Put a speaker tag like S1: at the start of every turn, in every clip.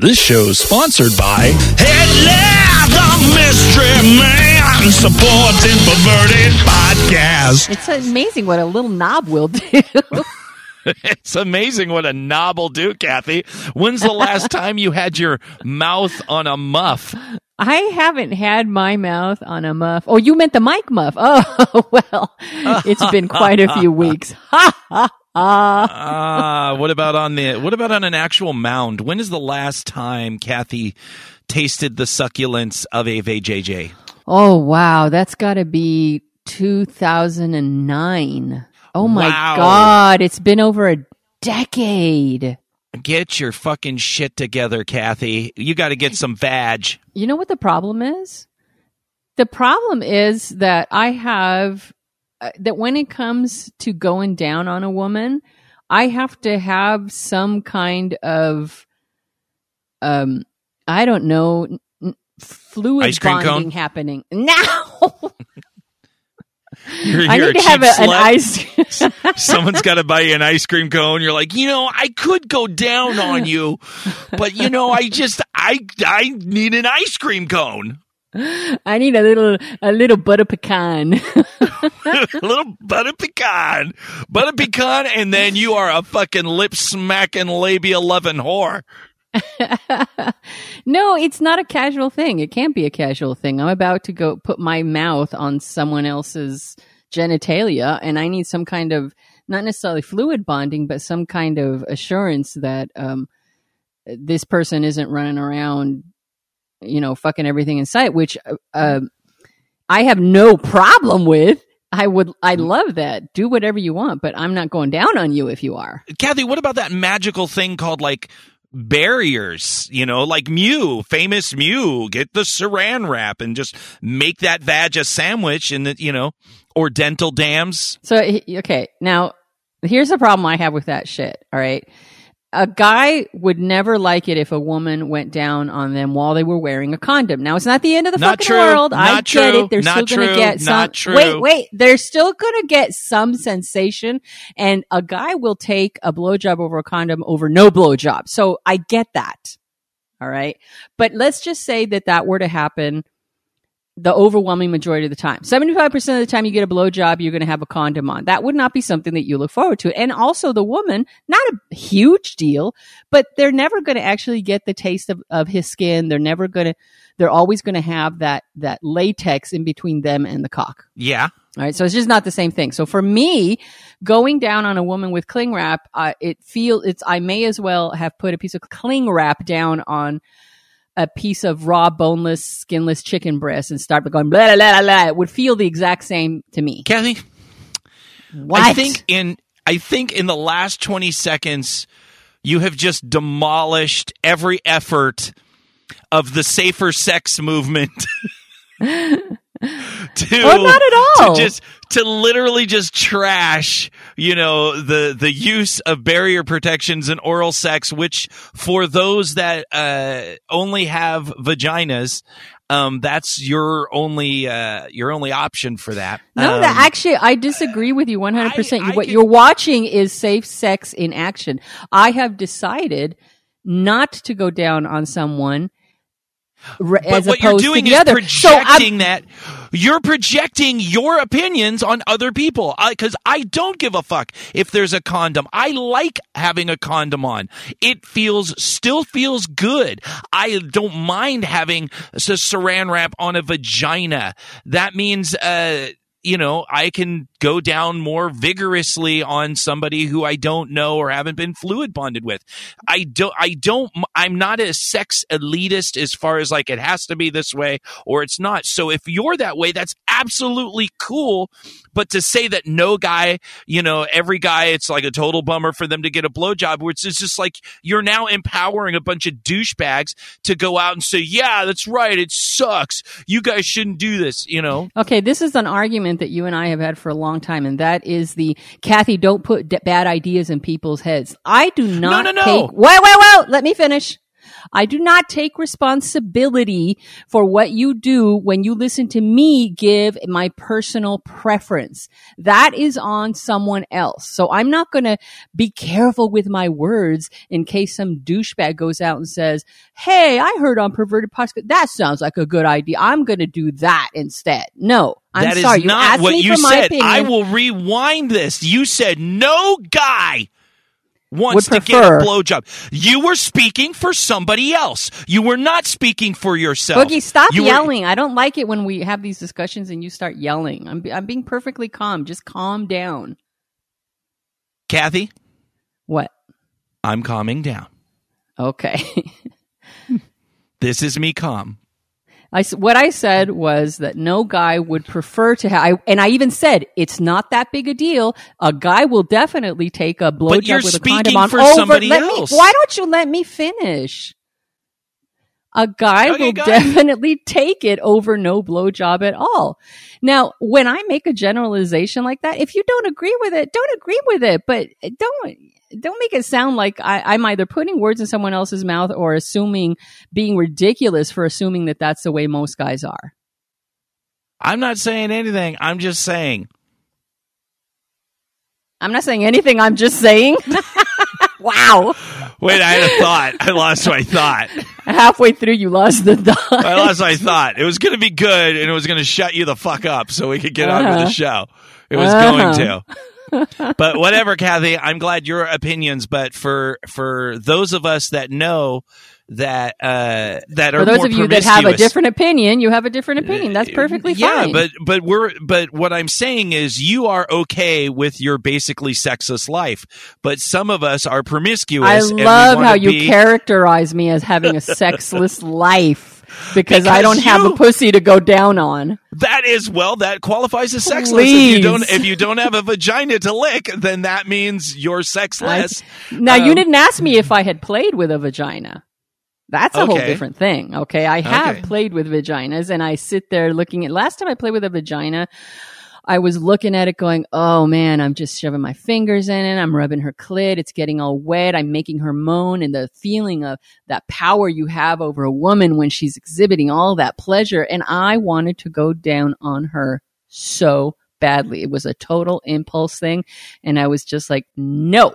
S1: This show is sponsored by Hitler, the Mystery Man, supporting perverted podcast.
S2: It's amazing what a little knob will do.
S1: It's amazing what a knob will do, Kathy. When's the last time you had your mouth on a muff?
S2: I haven't had my mouth on a muff. Oh, you meant the mic muff. Oh, well, it's been quite a few weeks. Ha ha ha.
S1: Ah, what about on the what about on an actual mound? When is the last time Kathy tasted the succulence of a VJJ?
S2: Oh, wow. That's got to be 2009. Oh, my
S1: Wow.
S2: God. It's been over a decade.
S1: Get your fucking shit together, Kathy. You got to get some vag.
S2: You know what the problem is? The problem is that I have that when it comes to going down on a woman, I have to have some kind of um I don't know fluid
S1: Ice cream
S2: bonding
S1: cone?
S2: happening. Now
S1: You're,
S2: I need to have a, an ice
S1: Someone's got to buy you an ice cream cone. You're like, you know, I could go down on you, but you know, I just, I, I need an ice cream cone.
S2: I need a little a little butter pecan.
S1: a little butter pecan, butter pecan, and then you are a fucking lip smacking, labia loving whore.
S2: no, it's not a casual thing. It can't be a casual thing. I'm about to go put my mouth on someone else's genitalia, and I need some kind of not necessarily fluid bonding, but some kind of assurance that um, this person isn't running around, you know, fucking everything in sight. Which uh, uh, I have no problem with. I would, I love that. Do whatever you want, but I'm not going down on you if you are.
S1: Kathy, what about that magical thing called like barriers? You know, like Mew, famous Mew, get the saran wrap and just make that vag a sandwich, and you know, or dental dams.
S2: So okay, now here's the problem I have with that shit. All right, a guy would never like it if a woman went down on them while they were wearing a condom. Now it's not the end of the
S1: Not
S2: fucking
S1: true.
S2: world. I
S1: Not
S2: get
S1: true.
S2: it. They're still gonna get some.
S1: True.
S2: Wait, wait. They're still going to get some sensation, and a guy will take a blowjob over a condom over no blowjob. So I get that. All right, but let's just say that that were to happen the overwhelming majority of the time. 75% of the time you get a blowjob, you're going to have a condom on. That would not be something that you look forward to. And also the woman, not a huge deal, but they're never going to actually get the taste of, of his skin. They're never going to, they're always going to have that, that latex in between them and the cock.
S1: Yeah,
S2: All right. So it's just not the same thing. So for me, going down on a woman with cling wrap, uh, it feel it's, I may as well have put a piece of cling wrap down on a piece of raw, boneless, skinless chicken breast and start going blah, blah, blah, blah. It would feel the exact same to me.
S1: Kathy.
S2: What?
S1: I think in I think in the last 20 seconds you have just demolished every effort of the safer sex movement to
S2: Oh, not at all.
S1: to just to literally just trash you know the the use of barrier protections in oral sex which for those that uh only have vaginas um that's your only uh your only option for that
S2: No,
S1: um,
S2: that actually, I disagree with you 100%.
S1: I- I
S2: what
S1: can-
S2: you're watching is safe sex in action. I have decided not to go down on someone
S1: But
S2: as
S1: what you're doing is
S2: other. So
S1: projecting that you're projecting your opinions on other people. Because I, don't give a fuck if there's a condom. I like having a condom on. It feels still feels good. I don't mind having a saran wrap on a vagina. That means. uh you know, I can go down more vigorously on somebody who I don't know or haven't been fluid bonded with. I don't, I don't, I'm not a sex elitist as far as like it has to be this way or it's not. So if you're that way, that's absolutely cool. But to say that no guy, you know, every guy, it's like a total bummer for them to get a blowjob, which is just like you're now empowering a bunch of douchebags to go out and say, yeah, that's right. It sucks. You guys shouldn't do this, you know?
S2: Okay, this is an argument that you and I have had for a long time, and that is the Kathy, don't put d- bad ideas in people's heads. I do not
S1: no, no. no.
S2: take. Wait, wait, wait. Let me finish. I do not take responsibility for what you do when you listen to me give my personal preference. That is on someone else. So I'm not going to be careful with my words in case some douchebag goes out and says, Hey, I heard on perverted podcast. That sounds like a good idea. I'm going to do that instead. No, I'm
S1: That is
S2: sorry.
S1: not
S2: asked
S1: what you said.
S2: opinion.
S1: I will rewind this. You said no guy wants
S2: Would
S1: to get a
S2: prefer.
S1: blowjob. You were speaking for somebody else. You were not speaking for yourself.
S2: Boogie, stop
S1: You were-
S2: yelling. I don't like it when we have these discussions and you start yelling. I'm, I'm being perfectly calm. Just calm down.
S1: Kathy,
S2: What?
S1: I'm calming down.
S2: Okay.
S1: This is me calm.
S2: I, what I said was that no guy would prefer to have, I, and I even said it's not that big a deal. A guy will definitely take a blowjob with a condom on
S1: for
S2: over.
S1: somebody
S2: let
S1: else.
S2: Me, why don't you let me finish? A guy
S1: Okay,
S2: will definitely take it over no blowjob at all. Now, when I make a generalization like that, if you don't agree with it, don't agree with it. But uh, don't don't make it sound like I, I'm either putting words in someone else's mouth or assuming being ridiculous for assuming that that's the way most guys are.
S1: I'm not saying anything. I'm just saying.
S2: I'm not saying anything. I'm just saying. wow.
S1: Wait, I had a thought. I lost my thought.
S2: Halfway through, you lost the thought.
S1: I lost my thought. It was going to be good, and it was going to shut you the fuck up so we could get on with
S2: Uh-huh.
S1: the show. It was
S2: Uh-huh.
S1: going to. But whatever, Kathy. I'm glad your opinions. But for for those of us that know that uh, that are
S2: For those
S1: more
S2: of you that have a different opinion, you have a different opinion. That's perfectly
S1: yeah,
S2: fine.
S1: but but we're but what I'm saying is you are okay with your basically sexless life, but some of us are promiscuous.
S2: I love how you
S1: be-
S2: characterize me as having a sexless life because, I don't have a pussy to go down on.
S1: That is well, that qualifies as sexless. If you don't if you don't have a vagina to lick, then that means you're sexless.
S2: Now, you
S1: Um,
S2: didn't ask me if I had played with a vagina. That's a whole different thing. Okay. I have
S1: Okay.
S2: played with vaginas and I sit there looking at, last time I played with a vagina, I was looking at it going, oh man, I'm just shoving my fingers in it. I'm rubbing her clit. It's getting all wet. I'm making her moan and the feeling of that power you have over a woman when she's exhibiting all that pleasure. And I wanted to go down on her so badly. It was a total impulse thing. And I was just like, no,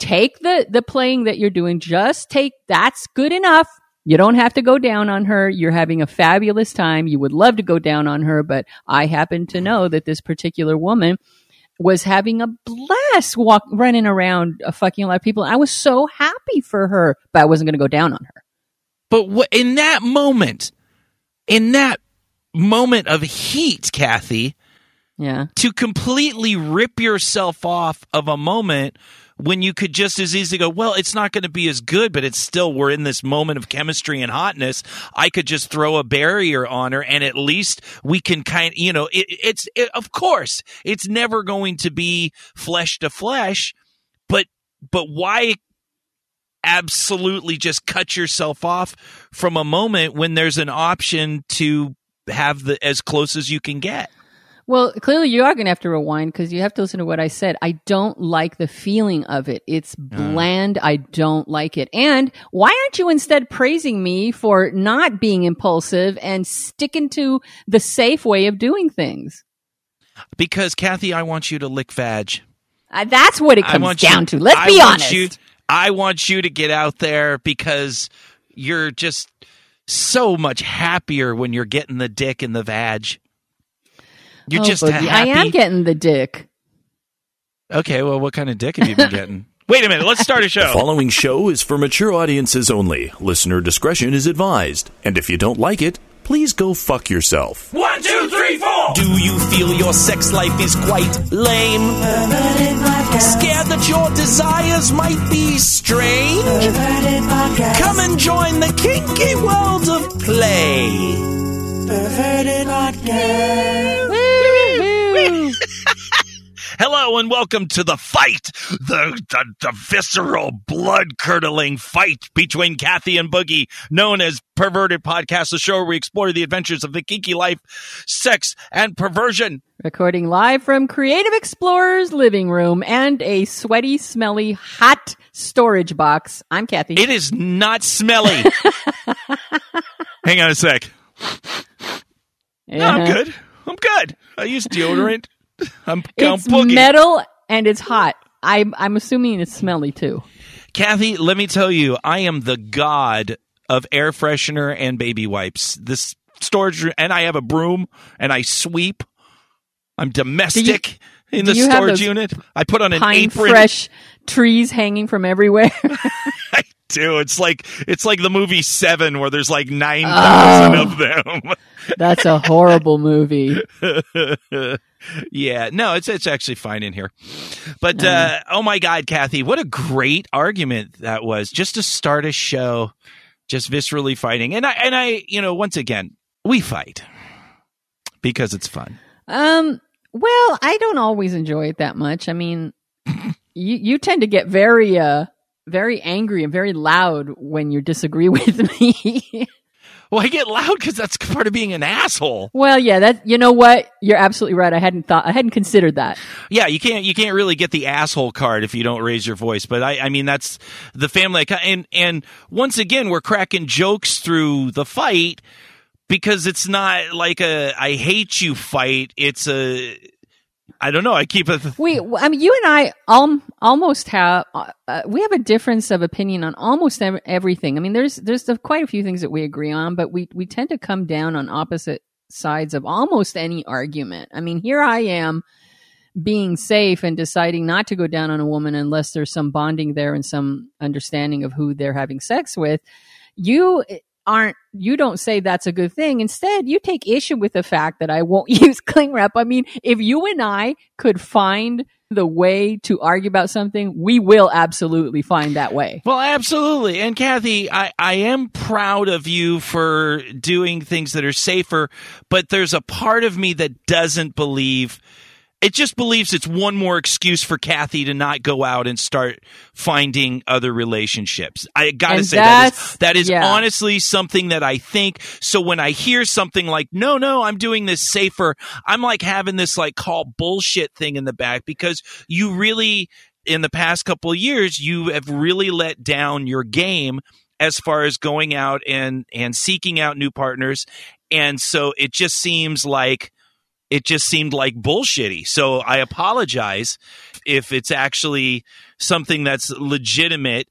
S2: take the, the playing that you're doing. Just take, that's good enough. You don't have to go down on her. You're having a fabulous time. You would love to go down on her, but I happen to know that this particular woman was having a blast walk running around uh, fucking a lot of people. I was so happy for her, but I wasn't going to go down on her.
S1: But what, in that moment, in that moment of heat, Kathy,
S2: Yeah.
S1: to completely rip yourself off of a moment when you could just as easily go, well, it's not going to be as good, but it's still, we're in this moment of chemistry and hotness. I could just throw a barrier on her and at least we can kind you know, it, it's, it, of course, it's never going to be flesh to flesh, but, but why absolutely just cut yourself off from a moment when there's an option to have the as close as you can get?
S2: Well, clearly you are going to have to rewind because you have to listen to what I said. I don't like the feeling of it. It's bland. I don't like it. And why aren't you instead praising me for not being impulsive and sticking to the safe way of doing things?
S1: Because Kathy, I want you to lick vag.
S2: Uh, that's what it comes down
S1: you,
S2: to. Let's
S1: I
S2: be honest.
S1: You, I want you to get out there because you're just so much happier when you're getting the dick in the vag. You're
S2: Oh,
S1: just happy.
S2: I am getting the dick.
S1: okay, well, what kind of dick have you been getting? Wait a minute. Let's start a
S3: The
S1: show.
S3: following show is for mature audiences only. Listener discretion is advised. And if you don't like it, please go fuck yourself.
S1: One, two, three, four.
S4: Do you feel your sex life is quite lame? Scared that your desires might be strange? Come and join the kinky world of play.
S2: Woo-hoo.
S1: Hello and welcome to the fight, the, the, the visceral, blood curdling fight between Kathy and Boogie, known as Perverted Podcast, the show where we explore the adventures of the kinky life, sex, and perversion.
S2: Recording live from Creative Explorer's living room and a sweaty, smelly, hot storage box. I'm Kathy.
S1: It is not smelly. Hang on a sec. No, I'm good. I'm good. I use deodorant. I'm, I'm
S2: It's
S1: boogie.
S2: metal and it's hot. I'm I'm assuming it's smelly too.
S1: Kathy, let me tell you, I am the god of air freshener and baby wipes. This storage room, and I have a broom and I sweep. I'm domestic in the storage unit. I put on an apron.
S2: fresh trees hanging from everywhere.
S1: I do. It's like it's like the movie Seven, where there's like nine thousand
S2: Oh.
S1: of them.
S2: That's a horrible movie.
S1: yeah, no, it's it's actually fine in here. But uh, oh my God, Kathy, what a great argument that was! Just to start a show, just viscerally fighting, and I and I, you know, once again, we fight because it's fun.
S2: Um. Well, I don't always enjoy it that much. I mean, you you tend to get very uh very angry and very loud when you disagree with me.
S1: Well, I get loud because that's part of being an asshole.
S2: well, yeah, that you know what? You're absolutely right. I hadn't thought I hadn't considered that.
S1: Yeah, you can't you can't really get the asshole card if you don't raise your voice. But I, I mean, that's the family. And and once again, we're cracking jokes through the fight because it's not like a I hate you fight. It's a I don't know. I keep a
S2: We, I mean, you and I um, almost have uh, uh, we have a difference of opinion on almost ev- everything. I mean, there's there's the, quite a few things that we agree on, but we we tend to come down on opposite sides of almost any argument. I mean, here I am being safe and deciding not to go down on a woman unless there's some bonding there and some understanding of who they're having sex with. You aren't you don't say that's a good thing. Instead, you take issue with the fact that I won't use cling wrap. I mean, if you and I could find the way to argue about something, we will absolutely find that way.
S1: Well, absolutely. And Kathy, I, I am proud of you for doing things that are safer, but there's a part of me that doesn't believe it just believes it's one more excuse for Kathy to not go out and start finding other relationships. I gotta
S2: And
S1: say that is, that is
S2: yeah.
S1: honestly something that I think. So when I hear something like, no, no, I'm doing this safer, I'm like having this like call bullshit thing in the back because you really, in the past couple of years, you have really let down your game as far as going out and, and seeking out new partners. And so it just seems like, it just seemed like bullshitty. So I apologize if it's actually something that's legitimate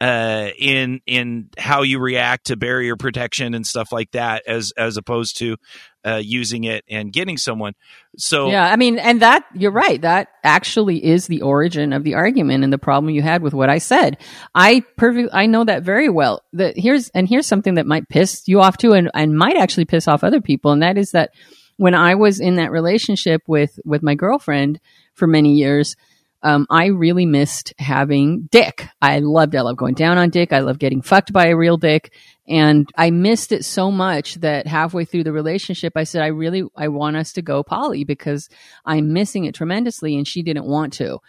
S1: uh, in in how you react to barrier protection and stuff like that, as as opposed to uh, using it and getting someone. So
S2: Yeah, I mean, and that you're right. That actually is the origin of the argument and the problem you had with what I said. I perfect. I know that very well. That here's and here's something that might piss you off too, and and might actually piss off other people, and that is that when I was in that relationship with with my girlfriend for many years. Um, I really missed having dick. I loved. I love going down on dick. I love getting fucked by a real dick. And I missed it so much that halfway through the relationship, I said, I really, I want us to go poly because I'm missing it tremendously. And she didn't want to.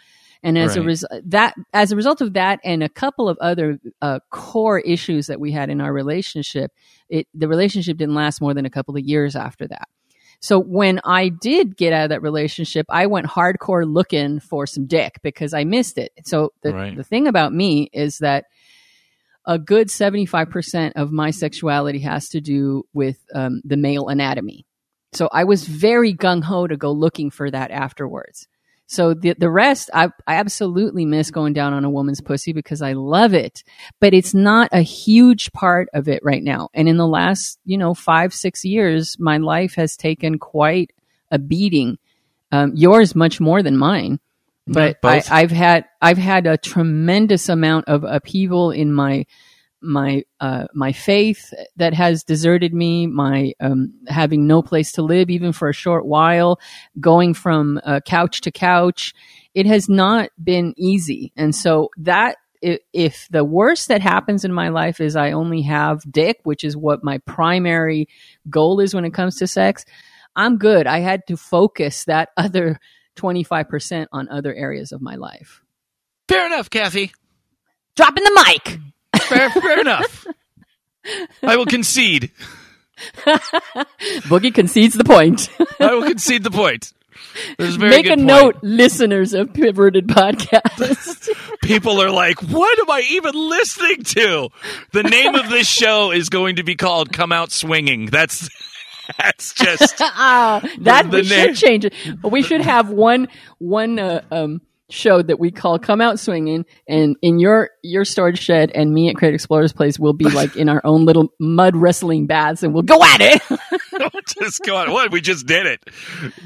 S2: And as a result, that as a result of that, and a couple of other uh, core issues that we had in our relationship, it the relationship didn't last more than a couple of years after that. So when I did get out of that relationship, I went hardcore looking for some dick because I missed it. So the
S1: Right.
S2: the thing about me is that a good 75% of my sexuality has to do with um, the male anatomy. So I was very gung ho to go looking for that afterwards. So the the rest, I I absolutely miss going down on a woman's pussy because I love it, but it's not a huge part of it right now. And in the last, you know, five six years, my life has taken quite a beating. Um, yours much more than mine, but I. I've had I've had a tremendous amount of upheaval in my my uh, my faith that has deserted me, my um, having no place to live even for a short while, going from uh, couch to couch. It has not been easy, and so that if, if the worst that happens in my life is I only have dick, which is what my primary goal is when it comes to sex, I'm good. I had to focus that other 25% on other areas of my life.
S1: Fair enough, Kathy.
S2: Dropping the mic.
S1: Fair, fair enough. I will concede.
S2: Boogie concedes the point.
S1: I will concede the point. This is a very
S2: Make a
S1: point.
S2: note, listeners of Perverted Podcast.
S1: People are like, what am I even listening to? The name of this show is going to be called Come Out Swinging. That's that's just
S2: Ah, that
S1: The
S2: we
S1: name-
S2: should change it. We should have one one uh, um, show that we call "Come Out Swinging," and in your your storage shed, and me at Creative Explorers Place will be like in our own little mud wrestling baths, and we'll go at it.
S1: just go on. What? We just did it.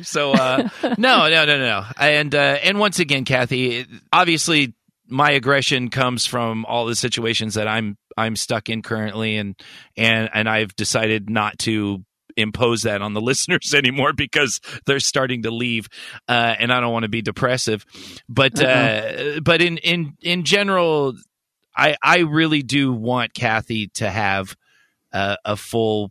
S1: So uh, no, no, no, no. And uh, and once again, Kathy, obviously my aggression comes from all the situations that I'm I'm stuck in currently, and and and I've decided not to impose that on the listeners anymore because they're starting to leave uh, and I don't want to be depressive but uh, but in in in general I I really do want Kathy to have uh, a full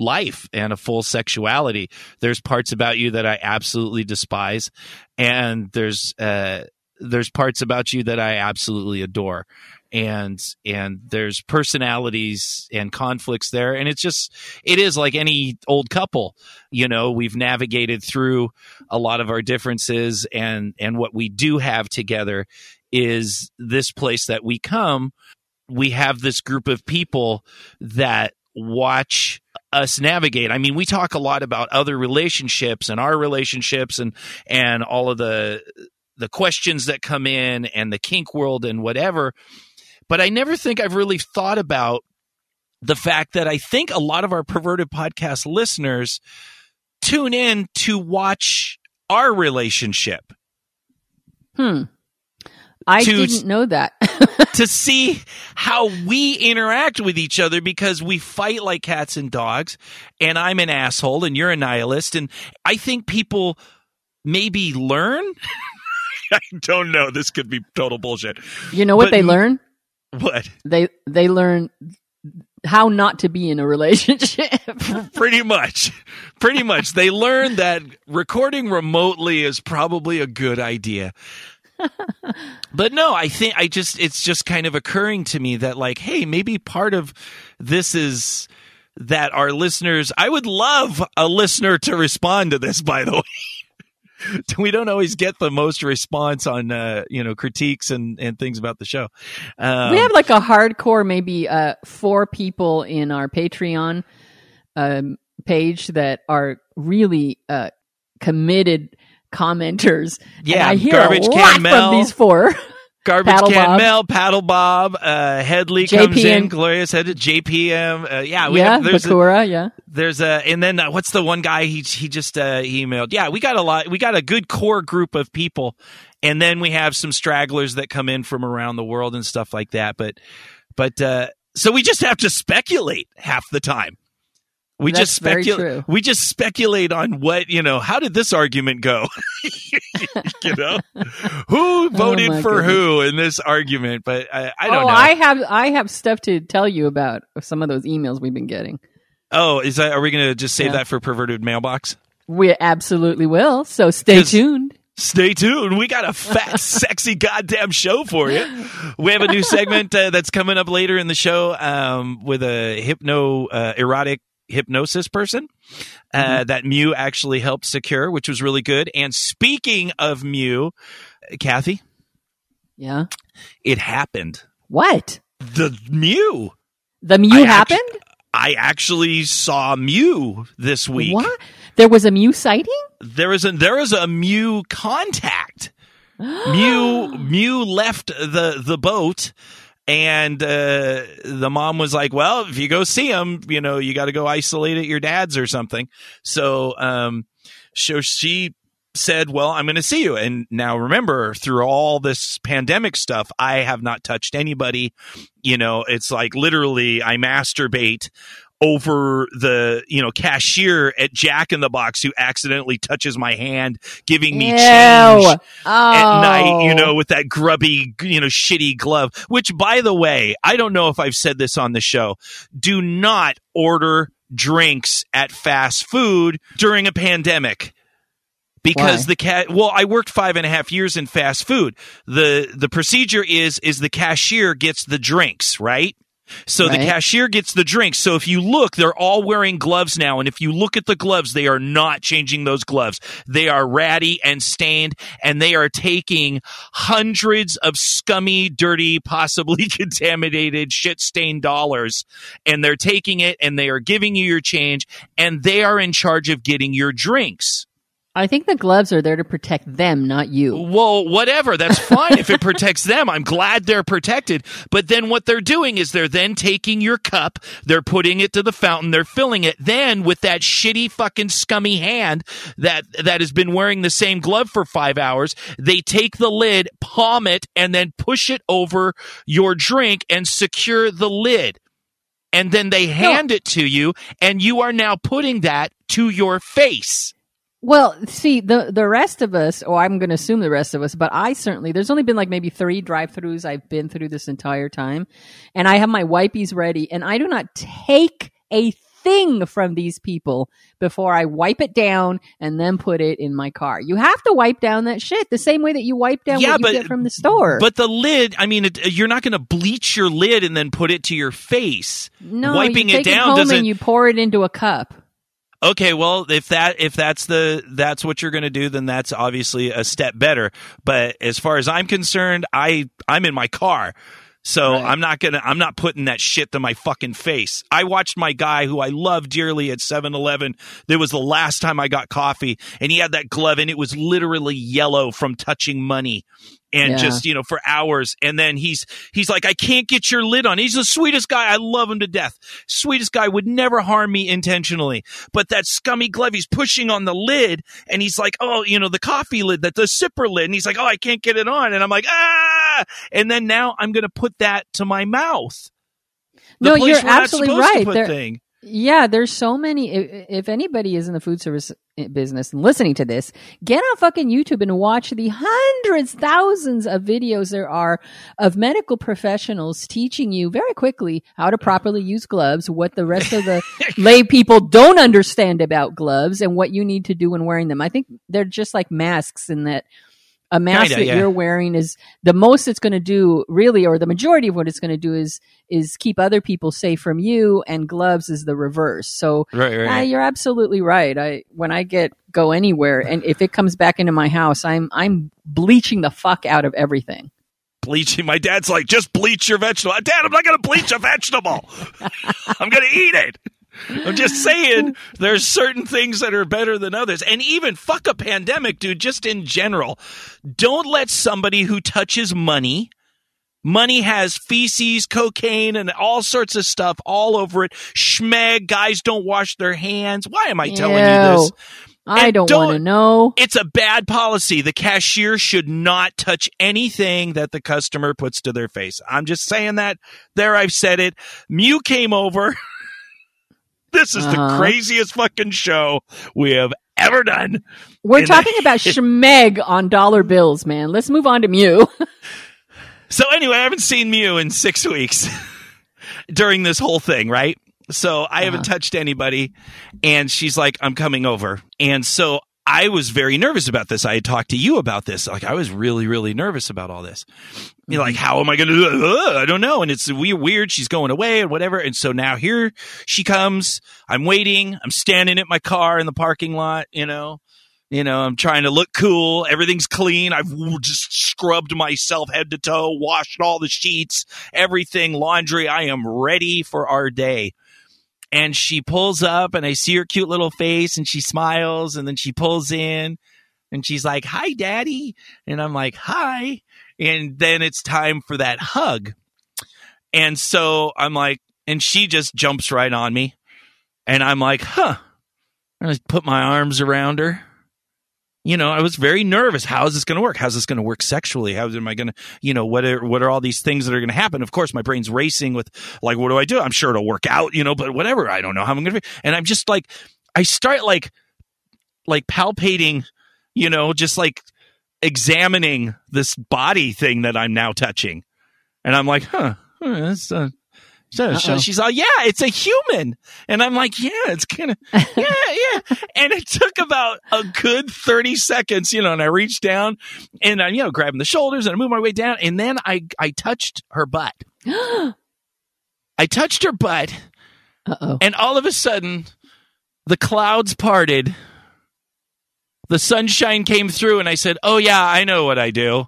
S1: life and a full sexuality. There's parts about you that I absolutely despise, and there's uh, there's parts about you that I absolutely adore. And and there's personalities and conflicts there, and it's just it is like any old couple. You know, we've navigated through a lot of our differences, and and what we do have together is this place that we come. We have this group of people that watch us navigate. I mean, we talk a lot about other relationships and our relationships and and all of the the questions that come in and the kink world and whatever. But I never think I've really thought about the fact that I think a lot of our perverted podcast listeners tune in to watch our relationship
S2: Hmm. I
S1: To-
S2: didn't know that.
S1: to see how we interact with each other because we fight like cats and dogs and I'm an asshole and you're a nihilist and I think people maybe learn I don't know this could be total bullshit
S2: you know what
S1: But-
S2: they learn?
S1: what
S2: They they learn how not to be in a relationship.
S1: pretty much. Pretty much. They learn that recording remotely is probably a good idea. But no i think i just it's just kind of occurring to me that like hey maybe part of this is that our listeners i would love a listener to respond to this by the way we don't always get the most response on uh you know critiques and and things about the show um,
S2: we have like a hardcore, maybe uh, four people in our Patreon um, page that are really uh, committed commenters. And
S1: Yeah,
S2: I hear
S1: Garbage
S2: a
S1: Can
S2: lot
S1: Mel.
S2: from these four.
S1: Garbage
S2: Paddle
S1: Can
S2: Bob.
S1: Mel, Paddle Bob, uh, Headley comes in. Glorious Head, JPM. Uh, yeah, we
S2: yeah,
S1: have, there's a,
S2: yeah.
S1: there's a, and then uh, what's the one guy he he just uh, emailed? Yeah, we got a lot, we got a good core group of people, and then we have some stragglers that come in from around the world and stuff like that. But but uh, so we just have to speculate half the time. We
S2: That's
S1: just speculate. We just speculate on what you know. How did this argument go? you know, who voted
S2: Oh
S1: for
S2: goodness.
S1: who in this argument? But I, I don't
S2: oh,
S1: know.
S2: I have I have stuff to tell you about some of those emails we've been getting.
S1: oh, is that? Are we going to just save
S2: Yeah.
S1: that for perverted mailbox?
S2: We absolutely will. So stay tuned.
S1: Stay tuned. We got a fat, sexy, goddamn show for you. We have a new segment uh, that's coming up later in the show um, with a hypno uh, erotic hypnosis person uh, that Mew actually helped secure, which was really good. And speaking of Mew, Kathy,
S2: Yeah.
S1: it happened.
S2: What?
S1: The Mew.
S2: The Mew
S1: I
S2: happened?
S1: I actually saw Mew this week.
S2: What? There was a Mew sighting?
S1: There is a there is a Mew contact. Mew Mew left the the boat and uh, the mom was like, "Well, if you go see him, you know, you got to go isolate at your dad's or something." So, um, so she said, "Well, I'm going to see you." And now remember, through all this pandemic stuff, I have not touched anybody. You know, it's like literally I masturbate over the you know cashier at Jack in the Box who accidentally touches my hand, giving me
S2: Ew.
S1: change
S2: Oh.
S1: at night, you oh. know, with that grubby, you know, shitty glove. Which, by the way, I don't know if I've said this on the show. Do not order drinks at fast food during a pandemic. because
S2: Why?
S1: the cat well i worked five and a half years in fast food the the procedure is is the cashier gets the drinks right so the cashier gets the drinks so if you look they're all wearing gloves now. And if you look at the gloves they are not changing those gloves. They are ratty and stained and they are taking hundreds of scummy dirty possibly contaminated shit stained dollars. And they're taking it and they are giving you your change and they are in charge of getting your drinks
S2: I think the gloves are there to protect them, not you.
S1: Well, whatever. That's fine if it protects them. I'm glad they're protected. But then what they're doing is they're then taking your cup, they're putting it to the fountain, they're filling it. Then with that shitty fucking scummy hand that that has been wearing the same glove for 5 hours, they take the lid, palm it and then push it over your drink and secure the lid. And then they hand it to you and you are now putting that to your face.
S2: Well, see, the the rest of us, or I'm going to assume the rest of us, but I certainly there's only been like maybe three drive-throughs I've been through this entire time, and I have my wipies ready, and I do not take a thing from these people before I wipe it down and then put it in my car. You have to wipe down that shit the same way that you wipe down
S1: Yeah,
S2: what you
S1: but-
S2: get from the store.
S1: But the lid, I mean, it, you're not going to bleach your lid and then put it to your face.
S2: no,
S1: wiping
S2: you
S1: it
S2: take
S1: down
S2: home
S1: doesn't.
S2: and you pour it into a cup.
S1: Okay, well, if that if that's the that's what you're going to do, then that's obviously a step better. But as far as I'm concerned, I I'm in my car. So
S2: Right.
S1: I'm not gonna I'm not putting that shit to my fucking face. I watched my guy who I love dearly at 7-Eleven. There was the last time I got coffee and he had that glove and it was literally yellow from touching money. And
S2: Yeah.
S1: just, you know, for hours. And then he's he's like, I can't get your lid on. He's the sweetest guy. I love him to death. Sweetest guy would never harm me intentionally. But that scummy glove, he's pushing on the lid and he's like, Oh, you know, the coffee lid, that the sipper lid. And he's like, Oh, I can't get it on. And I'm like, ah and then now I'm gonna put that to my mouth. The
S2: No, you're absolutely right. There-
S1: thing.
S2: Yeah, there's so many. If, if anybody is in the food service business and listening to this, get on fucking YouTube and watch the hundreds, thousands of videos there are of medical professionals teaching you very quickly how to properly use gloves, what the rest of the lay people don't understand about gloves, and what you need to do when wearing them. I think they're just like masks in that a mask
S1: Kinda,
S2: that
S1: yeah.
S2: you're wearing is the most it's going to do really or the majority of what it's going to do is is keep other people safe from you and gloves is the reverse so
S1: Right,
S2: uh, you're absolutely right i when i get go anywhere and if it comes back into my house i'm i'm bleaching the fuck out of everything
S1: Bleaching. My dad's like, just bleach your vegetable. Dad, I'm not gonna bleach a vegetable. I'm gonna eat it. I'm just saying there's certain things that are better than others. And even fuck a pandemic, dude, just in general. Don't let somebody who touches money Money has feces, cocaine, and all sorts of stuff all over it. Schmeg, guys don't wash their hands. Why am I telling you this?
S2: I
S1: And
S2: don't,
S1: don't-
S2: want to know
S1: It's a bad policy. The cashier should not touch anything that the customer puts to their face. I'm just saying that. There, I've said it. Mew came over. this is the
S2: Uh-huh.
S1: craziest fucking show we have ever done.
S2: we're
S1: in the-
S2: talking about schmeg on dollar bills man let's move on to mew
S1: So anyway, I haven't seen Mew in six weeks during this whole thing, right? So I haven't touched anybody, and she's like, "I'm coming over," and so I was very nervous about this. I had talked to you about this. Like I was really, really nervous about all this. You're like, mm-hmm. how am I going to do it? I don't know. And it's weird, weird. She's going away and whatever. And so now here she comes. I'm waiting. I'm standing at my car in the parking lot, you know. You know, I'm trying to look cool. Everything's clean. I've just scrubbed myself head to toe, washed all the sheets, everything, laundry. I am ready for our day. And she pulls up and I see her cute little face and she smiles and then she pulls in and she's like, Hi, daddy. And I'm like, Hi. And then it's time for that hug. And so I'm like, and she just jumps right on me. And I'm like, Huh. And I put my arms around her you know, I was very nervous. How is this going to work? How's this going to work sexually? How am I going to, you know, what are what are all these things that are going to happen? Of course, my brain's racing with like, what do I do? I'm sure it'll work out, you know, but whatever. I don't know how I'm going to. And I'm just like, I start like, like palpating, you know, just like examining this body thing that I'm now touching, and I'm like, huh, huh, that's uh, So, so she's all, yeah, it's a human. And I'm like, yeah, it's kind of, yeah, yeah. And it took about a good 30 seconds, you know, and I reached down and I'm, you know, grabbing the shoulders and I moved my way down. And then I, I touched her butt. I touched her butt
S2: Uh oh.
S1: and all of a sudden the clouds parted. The sunshine came through and I said, oh yeah, I know what I do.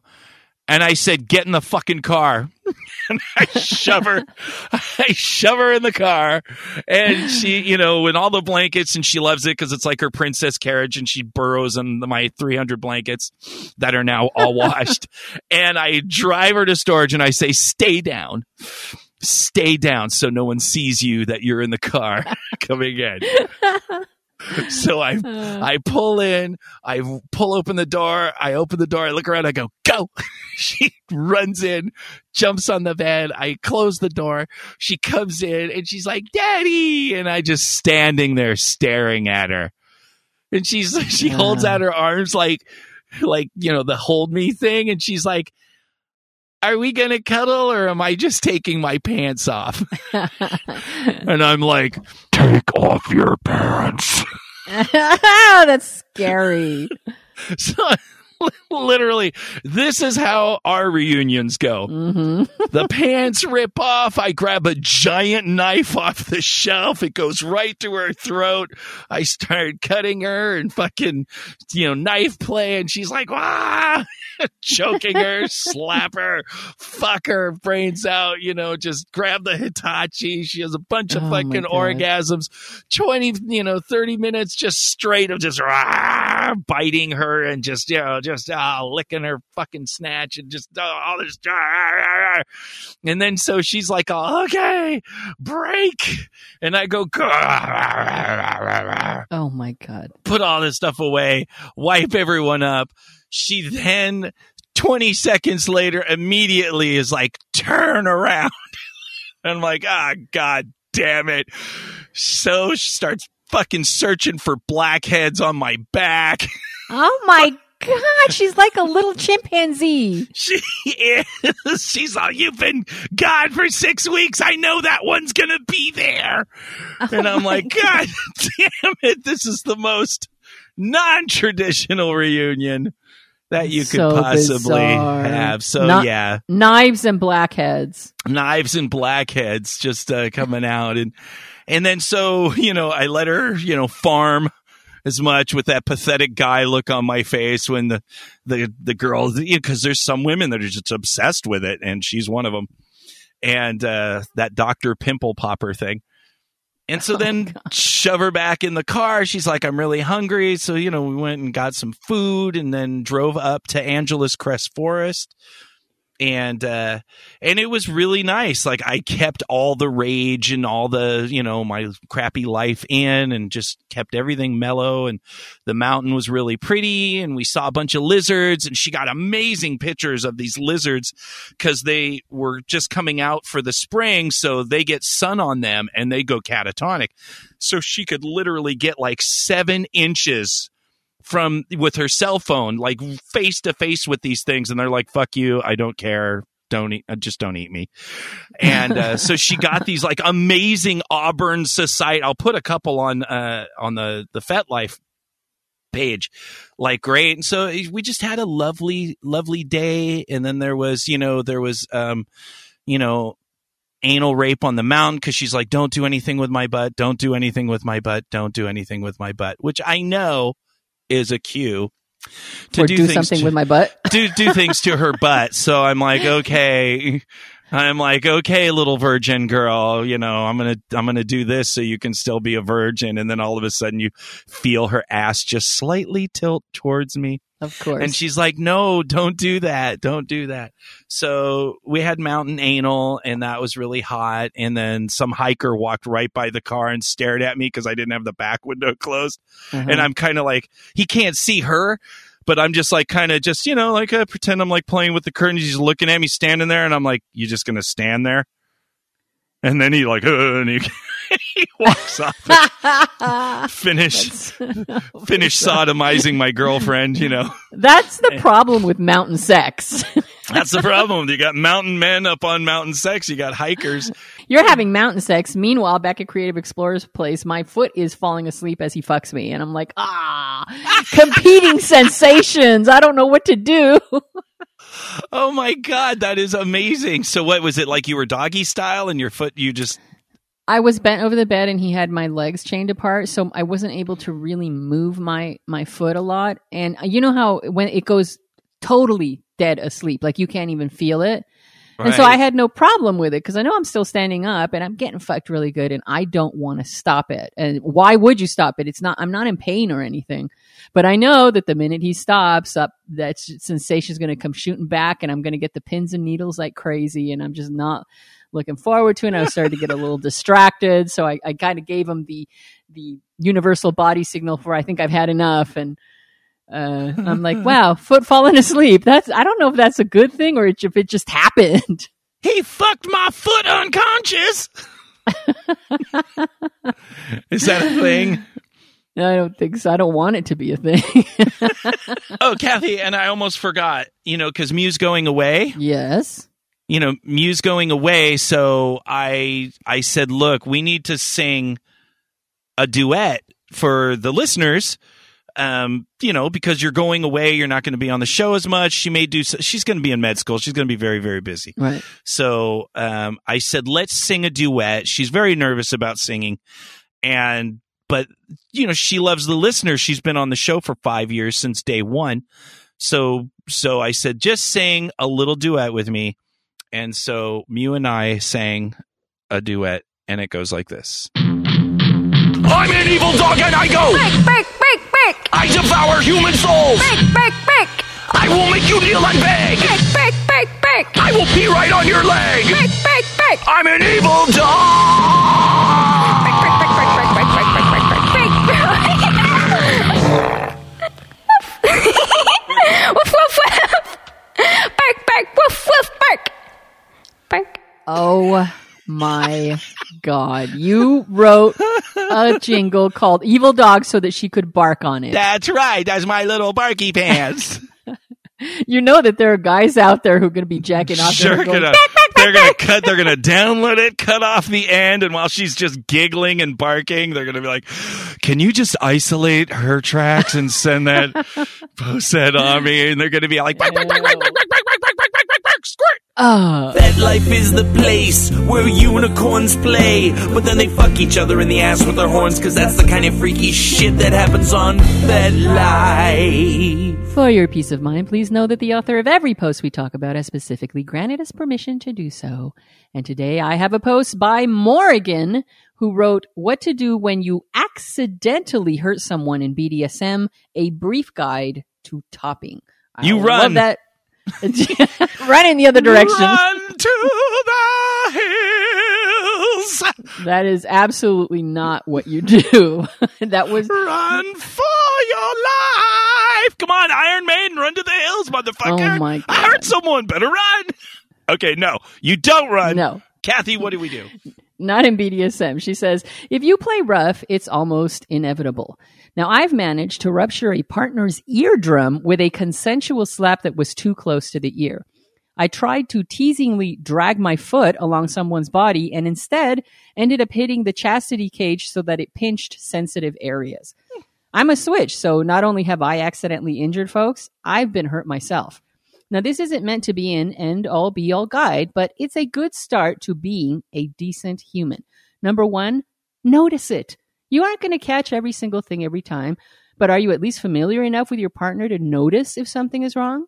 S1: And I said, get in the fucking car. and I shove her, I shove her in the car. And she, you know, in all the blankets, and she loves it because it's like her princess carriage, and she burrows in my 300 blankets that are now all washed. and I drive her to storage and I say, stay down. Stay down so no one sees you that you're in the car coming in. so I uh. I pull in, I pull open the door, I open the door, I look around, I go, go. she runs in, jumps on the bed, I close the door, she comes in and she's like, Daddy, and I just standing there staring at her. And she's she holds out her arms like like, you know, the hold me thing, and she's like, Are we gonna cuddle or am I just taking my pants off? and I'm like, Take off your pants.
S2: That's scary.
S1: So literally, this is how our reunions go.
S2: hmm
S1: The pants rip off. I grab a giant knife off the shelf. It goes right to her throat. I start cutting her and fucking, you know, knife play. And she's like, ah, choking her, slap her, fuck her brains out, you know, just grab the Hitachi. She has a bunch of
S2: Oh
S1: fucking orgasms. 20, you know, 30 minutes just straight of just ah, biting her and just, you know, just ah, licking her fucking snatch and just ah, all this. ah. And then so she's like, oh, okay, break. And I go.
S2: Oh my god.
S1: put all this stuff away, wipe everyone up. She then, 20 seconds later, immediately is like, turn around. and I'm like, ah, God damn it. So she starts fucking searching for blackheads on my back.
S2: Oh my god. She's like a little chimpanzee.
S1: She is. She's all, you've been gone for six weeks. I know that one's going to be there. And I'm like, God damn it. This is the most non traditional reunion that you could
S2: So
S1: possibly
S2: bizarre.
S1: have. So,
S2: Not-
S1: yeah,
S2: Knives and blackheads.
S1: knives and blackheads just uh, coming out. And, and then so, you know, I let her, you know, farm as much with that pathetic guy look on my face when the the the girls because there's some women that are just obsessed with it and she's one of them and uh that doctor pimple popper thing and so then oh, shove her back in the car. She's like i'm really hungry. So you know we went and got some food and then drove up to angeles crest forest and uh and it was really nice. Like i kept all the rage and all the you know my crappy life in and just kept everything mellow. And the mountain was really pretty and we saw a bunch of lizards and she got amazing pictures of these lizards because they were just coming out for the spring. So they get sun on them and they go catatonic. So she could literally get like seven inches from with her cell phone like face to face with these things and they're like fuck you i don't care don't eat uh, just don't eat me. And uh, so she got these like amazing auburn society i'll put a couple on uh on the the FetLife page like great and so we just had a lovely lovely day and then there was you know there was um you know anal rape on the mountain because she's like don't do anything with my butt don't do anything with my butt don't do anything with my butt which i know is a cue to do,
S2: do, something
S1: to-
S2: with my butt.
S1: do do things to her butt. So I'm like, okay. I'm like, okay, little virgin girl, you know, I'm gonna I'm gonna do this so you can still be a virgin, and then all of a sudden you feel her ass just slightly tilt towards me,
S2: Of course.
S1: and she's like, no, don't do that, don't do that. So we had mountain anal, and that was really hot. And then some hiker walked right by the car and stared at me because I didn't have the back window closed
S2: Uh-huh.
S1: and I'm kind of like he can't see her, but I'm just like kind of just you know like uh, pretend I'm like playing with the curtain. He's looking at me standing there, and I'm like, "You just gonna stand there?" And then he like uh, and he, he walks off. Finish finish sodomizing my girlfriend. You know,
S2: That's the problem with mountain sex.
S1: That's the problem. You got mountain men up on mountain sex. You got hikers.
S2: You're having mountain sex. Meanwhile, back at Creative Explorer's place, my foot is falling asleep as he fucks me. And I'm like, ah, competing sensations. I don't know what to do.
S1: Oh my god, that is amazing. So what was it like you were doggy style and your foot you just
S2: I was bent over the bed and he had my legs chained apart, so I wasn't able to really move my my foot a lot. And you know how when it goes totally dead asleep, like you can't even feel it. And so I had no problem with it because I know I'm still standing up and I'm getting fucked really good and I don't want to stop it. And why would you stop it? It's not, I'm not in pain or anything, but I know that the minute he stops up, that sensation is going to come shooting back and I'm going to get the pins and needles like crazy. And I'm just not looking forward to it. And I started to get a little distracted. So I, I kind of gave him the, the universal body signal for I think I've had enough. And, uh, I'm like, wow, foot falling asleep. That's, I don't know if that's a good thing or if it just happened.
S1: He fucked my foot unconscious. Is that a thing?
S2: I don't think so. I don't want it to be a thing.
S1: oh, Kathy, and I almost forgot, you know, because Mew's going away.
S2: Yes.
S1: You know, Mew's going away. So I, I said, look, we need to sing a duet for the listeners um, you know, because you're going away, you're not going to be on the show as much. She may do. She's going to be in med school. She's going to be very, very busy.
S2: Right.
S1: So um, I said, let's sing a duet. She's very nervous about singing, and but you know, she loves the listeners. She's been on the show for five years since day one. So so I said, just sing a little duet with me, and so Mew and I sang a duet, and it goes like this. I'm an evil dog and I go.
S5: Break, break.
S1: I devour human souls.
S5: Break, break, break.
S1: I will make you kneel and beg.
S5: Break, break, break, break.
S1: I will pee right on your leg.
S5: Break, break, break.
S1: I'm an evil dog.
S5: Break, break, break, break, break, break, break, break, break, break, break. Woof, woof, woof. Bark, bark, woof, woof, bark. Bark.
S2: Oh my God. You wrote a jingle called Evil Dog so that she could bark on it.
S1: That's right. That's my little barky pants.
S2: you know that there are guys out there who are going to be jacking off.
S1: Sure,
S2: going,
S1: gonna, they're going to cut. They're going to download it, cut off the end, and while she's just giggling and barking, they're going to be like, "Can you just isolate her tracks and send that post on me?" And they're going to be like, bark, bark, bark, squirt.
S2: Oh,
S4: FetLife is the place where unicorns play, but then they fuck each other in the ass with their horns, cause that's the kind of freaky shit that happens on FetLife.
S2: For your peace of mind, please know that the author of every post we talk about has specifically granted us permission to do so. And today I have a post by Morrigan who wrote What to Do When You Accidentally Hurt Someone in BDSM, a brief guide to topping. I
S1: You
S2: love
S1: run.
S2: that. run in the other direction.
S1: Run to the hills.
S2: That is absolutely not what you do. that was
S1: Run for your life. Come on, Iron Maiden, run to the hills, motherfucker.
S2: Oh my
S1: I heard someone. Better run. Okay, no, you don't run.
S2: no.
S1: Kathy, what do we do?
S2: not in BDSM. She says, if you play rough, it's almost inevitable. Now, I've managed to rupture a partner's eardrum with a consensual slap that was too close to the ear. I tried to teasingly drag my foot along someone's body and instead ended up hitting the chastity cage so that it pinched sensitive areas. I'm a switch, so not only have I accidentally injured folks, I've been hurt myself. Now, this isn't meant to be an end all be all guide, but it's a good start to being a decent human. Number one, notice it. You aren't going to catch every single thing every time, but are you at least familiar enough with your partner to notice if something is wrong?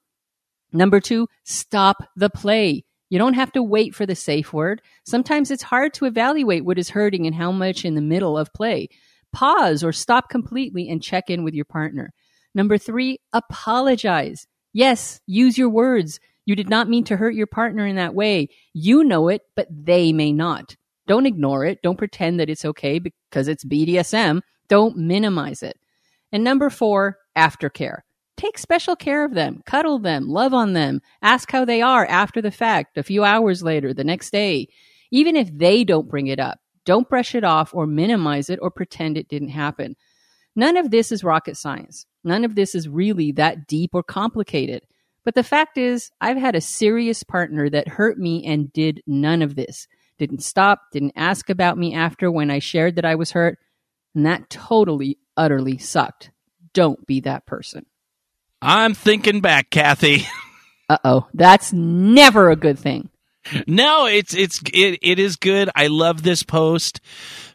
S2: Number two, stop the play. You don't have to wait for the safe word. Sometimes it's hard to evaluate what is hurting and how much in the middle of play. Pause or stop completely and check in with your partner. Number three, apologize. Yes, use your words. You did not mean to hurt your partner in that way. You know it, but they may not. Don't ignore it. Don't pretend that it's okay because it's BDSM. Don't minimize it. And number four, aftercare. Take special care of them, cuddle them, love on them, ask how they are after the fact, a few hours later, the next day. Even if they don't bring it up, don't brush it off or minimize it or pretend it didn't happen. None of this is rocket science. None of this is really that deep or complicated. But the fact is, I've had a serious partner that hurt me and did none of this. Didn't stop, didn't ask about me after when I shared that I was hurt. And that totally, utterly sucked. Don't be that person.
S1: I'm thinking back, Kathy.
S2: Uh oh. That's never a good thing.
S1: no, it's it's it, it is good. I love this post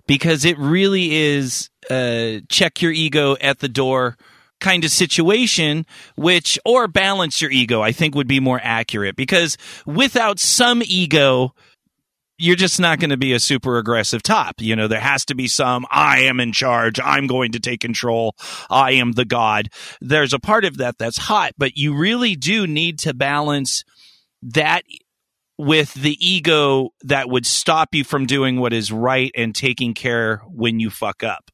S1: because it really is uh check your ego at the door kind of situation which or balance your ego I think would be more accurate because without some ego you're just not going to be a super aggressive top. You know, there has to be some, I am in charge. I'm going to take control. I am the God. There's a part of that that's hot, but you really do need to balance that with the ego that would stop you from doing what is right and taking care when you fuck up.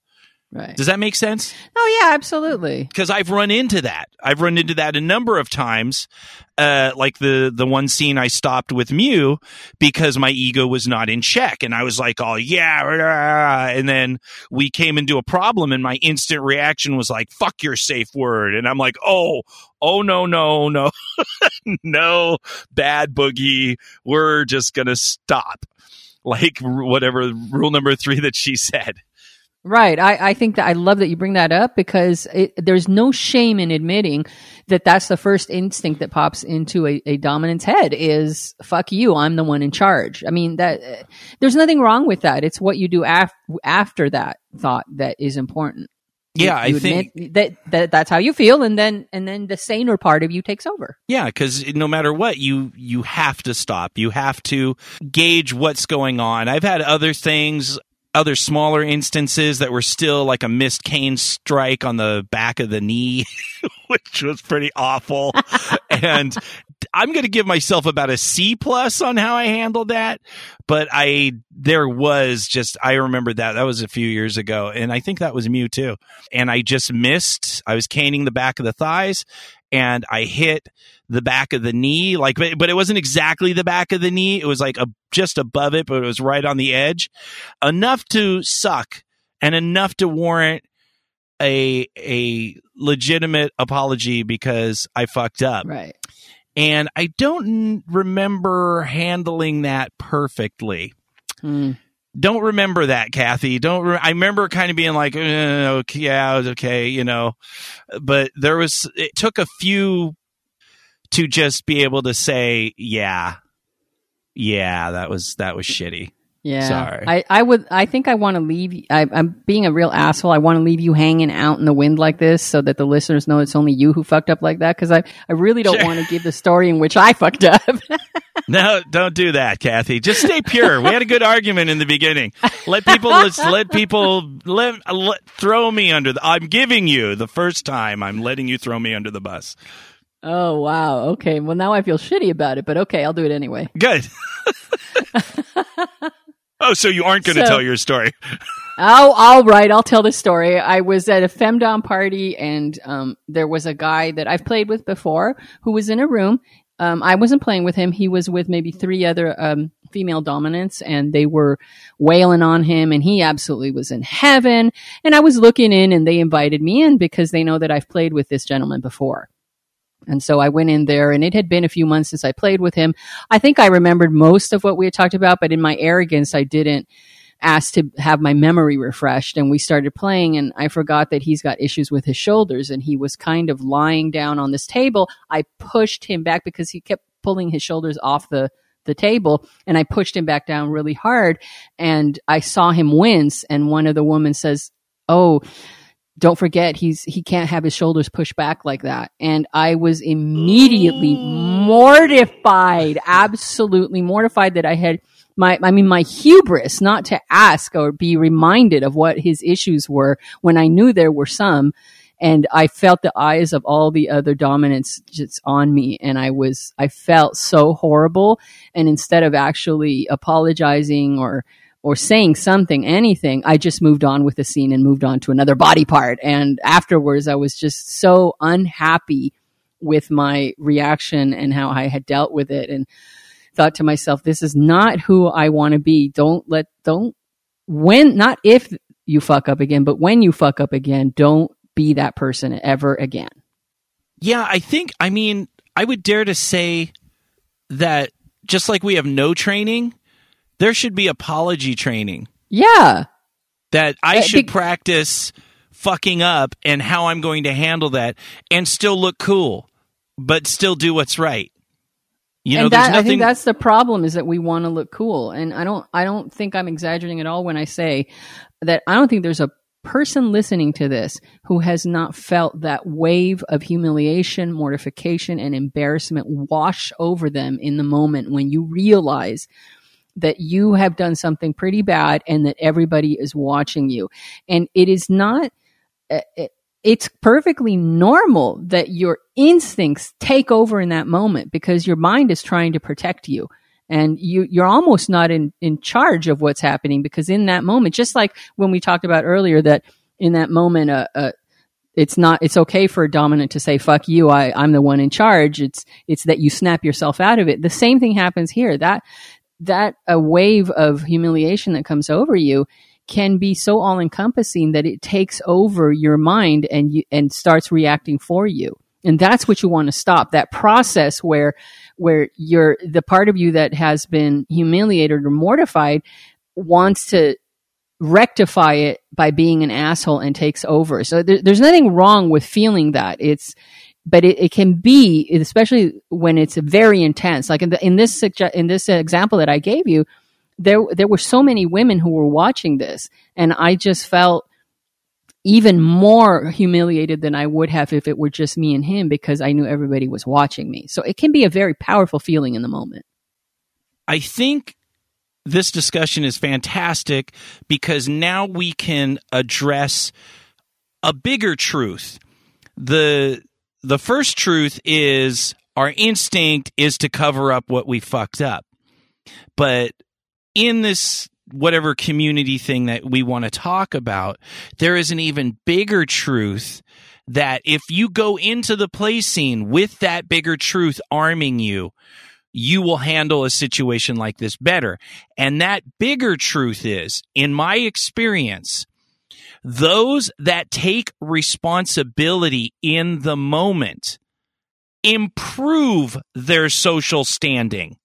S2: Right.
S1: Does that make sense?
S2: Oh, yeah, absolutely.
S1: because I've run into that. I've run into that a number of times. Uh, like the the one scene I stopped with Mew because my ego was not in check, and I was like, "Oh yeah," rah," and then we came into a problem, and my instant reaction was like, "Fuck your safe word," and I'm like, "Oh, oh no, no, no, no, bad boogie, we're just gonna stop." Like r- whatever rule number three that she said.
S2: Right. I, I think that I love that you bring that up because it, there's no shame in admitting that that's the first instinct that pops into a, a dominant's head is fuck you. I'm the one in charge. I mean that uh, there's nothing wrong with that. It's what you do af- after that thought that is important.
S1: Yeah, I
S2: You
S1: think
S2: that, that that's how you feel and then and then the saner part of you takes over.
S1: Yeah, because no matter what, you you have to stop. You have to gauge what's going on. I've had other things, other smaller instances that were still like a missed cane strike on the back of the knee, which was pretty awful. and I'm going to give myself about a C plus on how I handled that. But I there was just I remember that that was a few years ago, and I think that was Mew too. And I just missed. I was caning the back of the thighs, and I hit the back of the knee like but, but it wasn't exactly the back of the knee it was like a, just above it but it was right on the edge enough to suck and enough to warrant a a legitimate apology because I fucked up
S2: Right.
S1: and I don't remember handling that perfectly
S2: Mm.
S1: don't remember that, Kathy. Don't. Re- I remember kind of being like, eh, okay, yeah, it was okay, you know. But there was. It took a few to just be able to say, yeah, yeah, that was that was shitty.
S2: Yeah.
S1: Sorry.
S2: I, I would, I think I want to leave, I, am being a real asshole. I want to leave you hanging out in the wind like this so that the listeners know it's only you who fucked up like that. Cause I, I really don't
S1: Sure.
S2: want to give the story in which I fucked up.
S1: No, don't do that, Kathy. Just stay pure. We had a good argument in the beginning. Let people let's let people let, let throw me under the. I'm giving you the first time. I'm letting you throw me under the bus.
S2: Oh, wow. Okay. Well, now I feel shitty about it, but okay. I'll do it anyway.
S1: Good. oh, so you aren't going to
S2: So-
S1: tell your story?
S2: Oh, all right. I'll tell the story. I was at a femdom party and um, there was a guy that I've played with before who was in a room. Um, I wasn't playing with him. He was with maybe three other um, female dominants and they were wailing on him and he absolutely was in heaven. And I was looking in and they invited me in because they know that I've played with this gentleman before. And so I went in there and it had been a few months since I played with him. I think I remembered most of what we had talked about, but in my arrogance, I didn't ask to have my memory refreshed. And we started playing and I forgot that he's got issues with his shoulders and he was kind of lying down on this table. I pushed him back because he kept pulling his shoulders off the the table and I pushed him back down really hard and I saw him wince and one of the women says, "Oh, don't forget he's he can't have his shoulders pushed back like that. And i was immediately mortified absolutely mortified that i had my i mean my hubris not to ask or be reminded of what his issues were when i knew there were some. And i felt the eyes of all the other dominants just on me. And i was i felt so horrible. And instead of actually apologizing or or saying something, anything, I just moved on with the scene and moved on to another body part. And afterwards, I was just so unhappy with my reaction and how I had dealt with it and thought to myself, this is not who I want to be. Don't let, don't, when, not if you fuck up again, but when you fuck up again, don't be that person ever again.
S1: Yeah, I think. I mean, I would dare to say that just like we have no training, there should be apology training.
S2: Yeah.
S1: That I
S2: Uh,
S1: should
S2: be-
S1: practice fucking up and how I'm going to handle that and still look cool, but still do what's right. You know,
S2: and that, I think that's the problem is that we want to look cool. And I don't I don't think I'm exaggerating at all when I say that I don't think there's a person listening to this who has not felt that wave of humiliation, mortification, and embarrassment wash over them in the moment when you realize that you have done something pretty bad and that everybody is watching you. And it is not uh, it- it's perfectly normal that your instincts take over in that moment because your mind is trying to protect you. And you you're almost not in in charge of what's happening because in that moment just like when we talked about earlier that in that moment uh, uh it's not it's okay for a dominant to say fuck you I I'm the one in charge. It's it's that you snap yourself out of it. The same thing happens here. That that a wave of humiliation that comes over you can be so all encompassing that it takes over your mind and you and starts reacting for you. And that's what you want to stop that process where where you're the part of you that has been humiliated or mortified wants to rectify it by being an asshole and takes over. So there, there's nothing wrong with feeling that. It's but it, it can be especially when it's very intense. Like in, the, in this in this example that i gave you there there were so many women who were watching this and i just felt even more humiliated than i would have if it were just me and him because i knew everybody was watching me. So it can be a very powerful feeling in the moment.
S1: I think this discussion is fantastic because now we can address a bigger truth. The the first truth is our instinct is to cover up what we fucked up. But in this whatever community thing that we want to talk about, there is an even bigger truth that if you go into the play scene with that bigger truth arming you, you will handle a situation like this better. And that bigger truth is, in my experience, those that take responsibility in the moment improve their social standing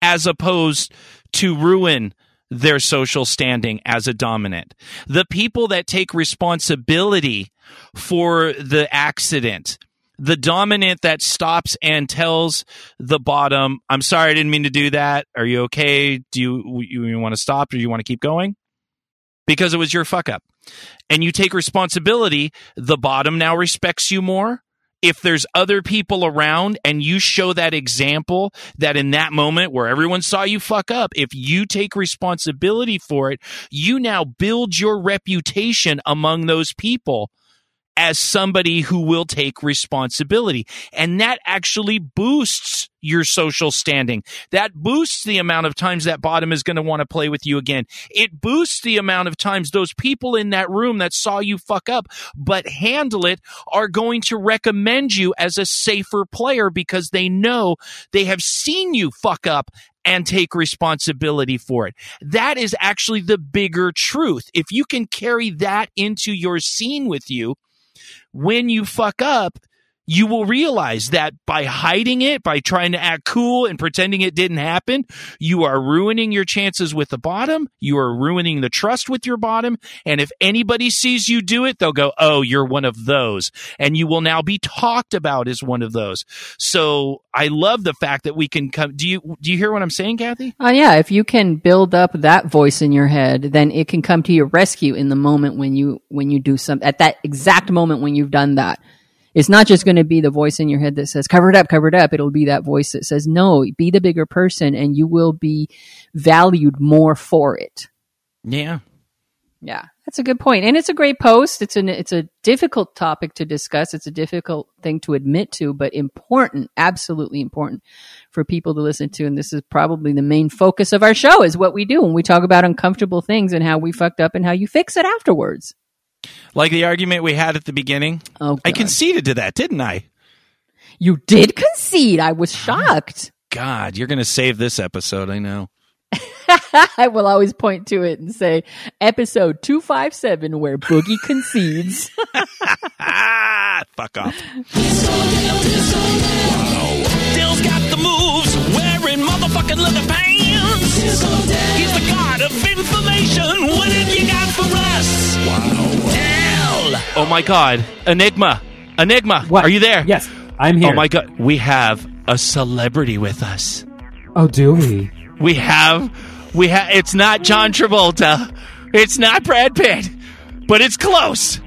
S1: as opposed to ruin their social standing as a dominant. The people that take responsibility for the accident, the dominant that stops and tells the bottom, I'm sorry, I didn't mean to do that. Are you okay? Do you, you, want to stop or do you want to keep going? Because it was your fuck up. And you take responsibility, the bottom now respects you more. If there's other people around and you show that example that in that moment where everyone saw you fuck up, if you take responsibility for it, you now build your reputation among those people as somebody who will take responsibility. And that actually boosts your social standing. That boosts the amount of times that bottom is going to want to play with you again. It boosts the amount of times those people in that room that saw you fuck up but handle it are going to recommend you as a safer player because they know they have seen you fuck up and take responsibility for it. That is actually the bigger truth. If you can carry that into your scene with you, when you fuck up, you will realize that by hiding it, by trying to act cool and pretending it didn't happen, you are ruining your chances with the bottom. You are ruining the trust with your bottom. And if anybody sees you do it, they'll go, Oh, you're one of those. And you will now be talked about as one of those. So I love the fact that we can come. Do you, do you hear what I'm saying, Kathy?
S2: Oh yeah, if you can build up that voice in your head, then it can come to your rescue in the moment when you when you do some at that exact moment when you've done that. It's not just going to be the voice in your head that says cover it up, cover it up. It'll be that voice that says no, be the bigger person and you will be valued more for it.
S1: Yeah.
S2: Yeah, that's a good point, and it's a great post. It's an it's a difficult topic to discuss. It's a difficult thing to admit to, but important, absolutely important for people to listen to. And this is probably the main focus of our show: is what we do when we talk about uncomfortable things and how we fucked up and how you fix it afterwards.
S1: Like the argument we had at the beginning.
S2: Oh,
S1: I conceded to that, didn't I?
S2: you did concede. I was shocked.
S1: God, you're going to save this episode. I know.
S2: I will always point to it and say episode two five seven where Boogie concedes.
S1: Fuck off.
S6: Disco, disco,
S1: moves, wearing motherfucking leather pants. He's the god of information. What have you got for us? Wow. Tell. Oh my god. Enigma. Enigma.
S6: What?
S1: Are you there?
S6: Yes, I'm here.
S1: Oh my god. We have a celebrity with us.
S6: Oh, do we?
S1: We have we have it's not John Travolta. It's not Brad Pitt. But it's close.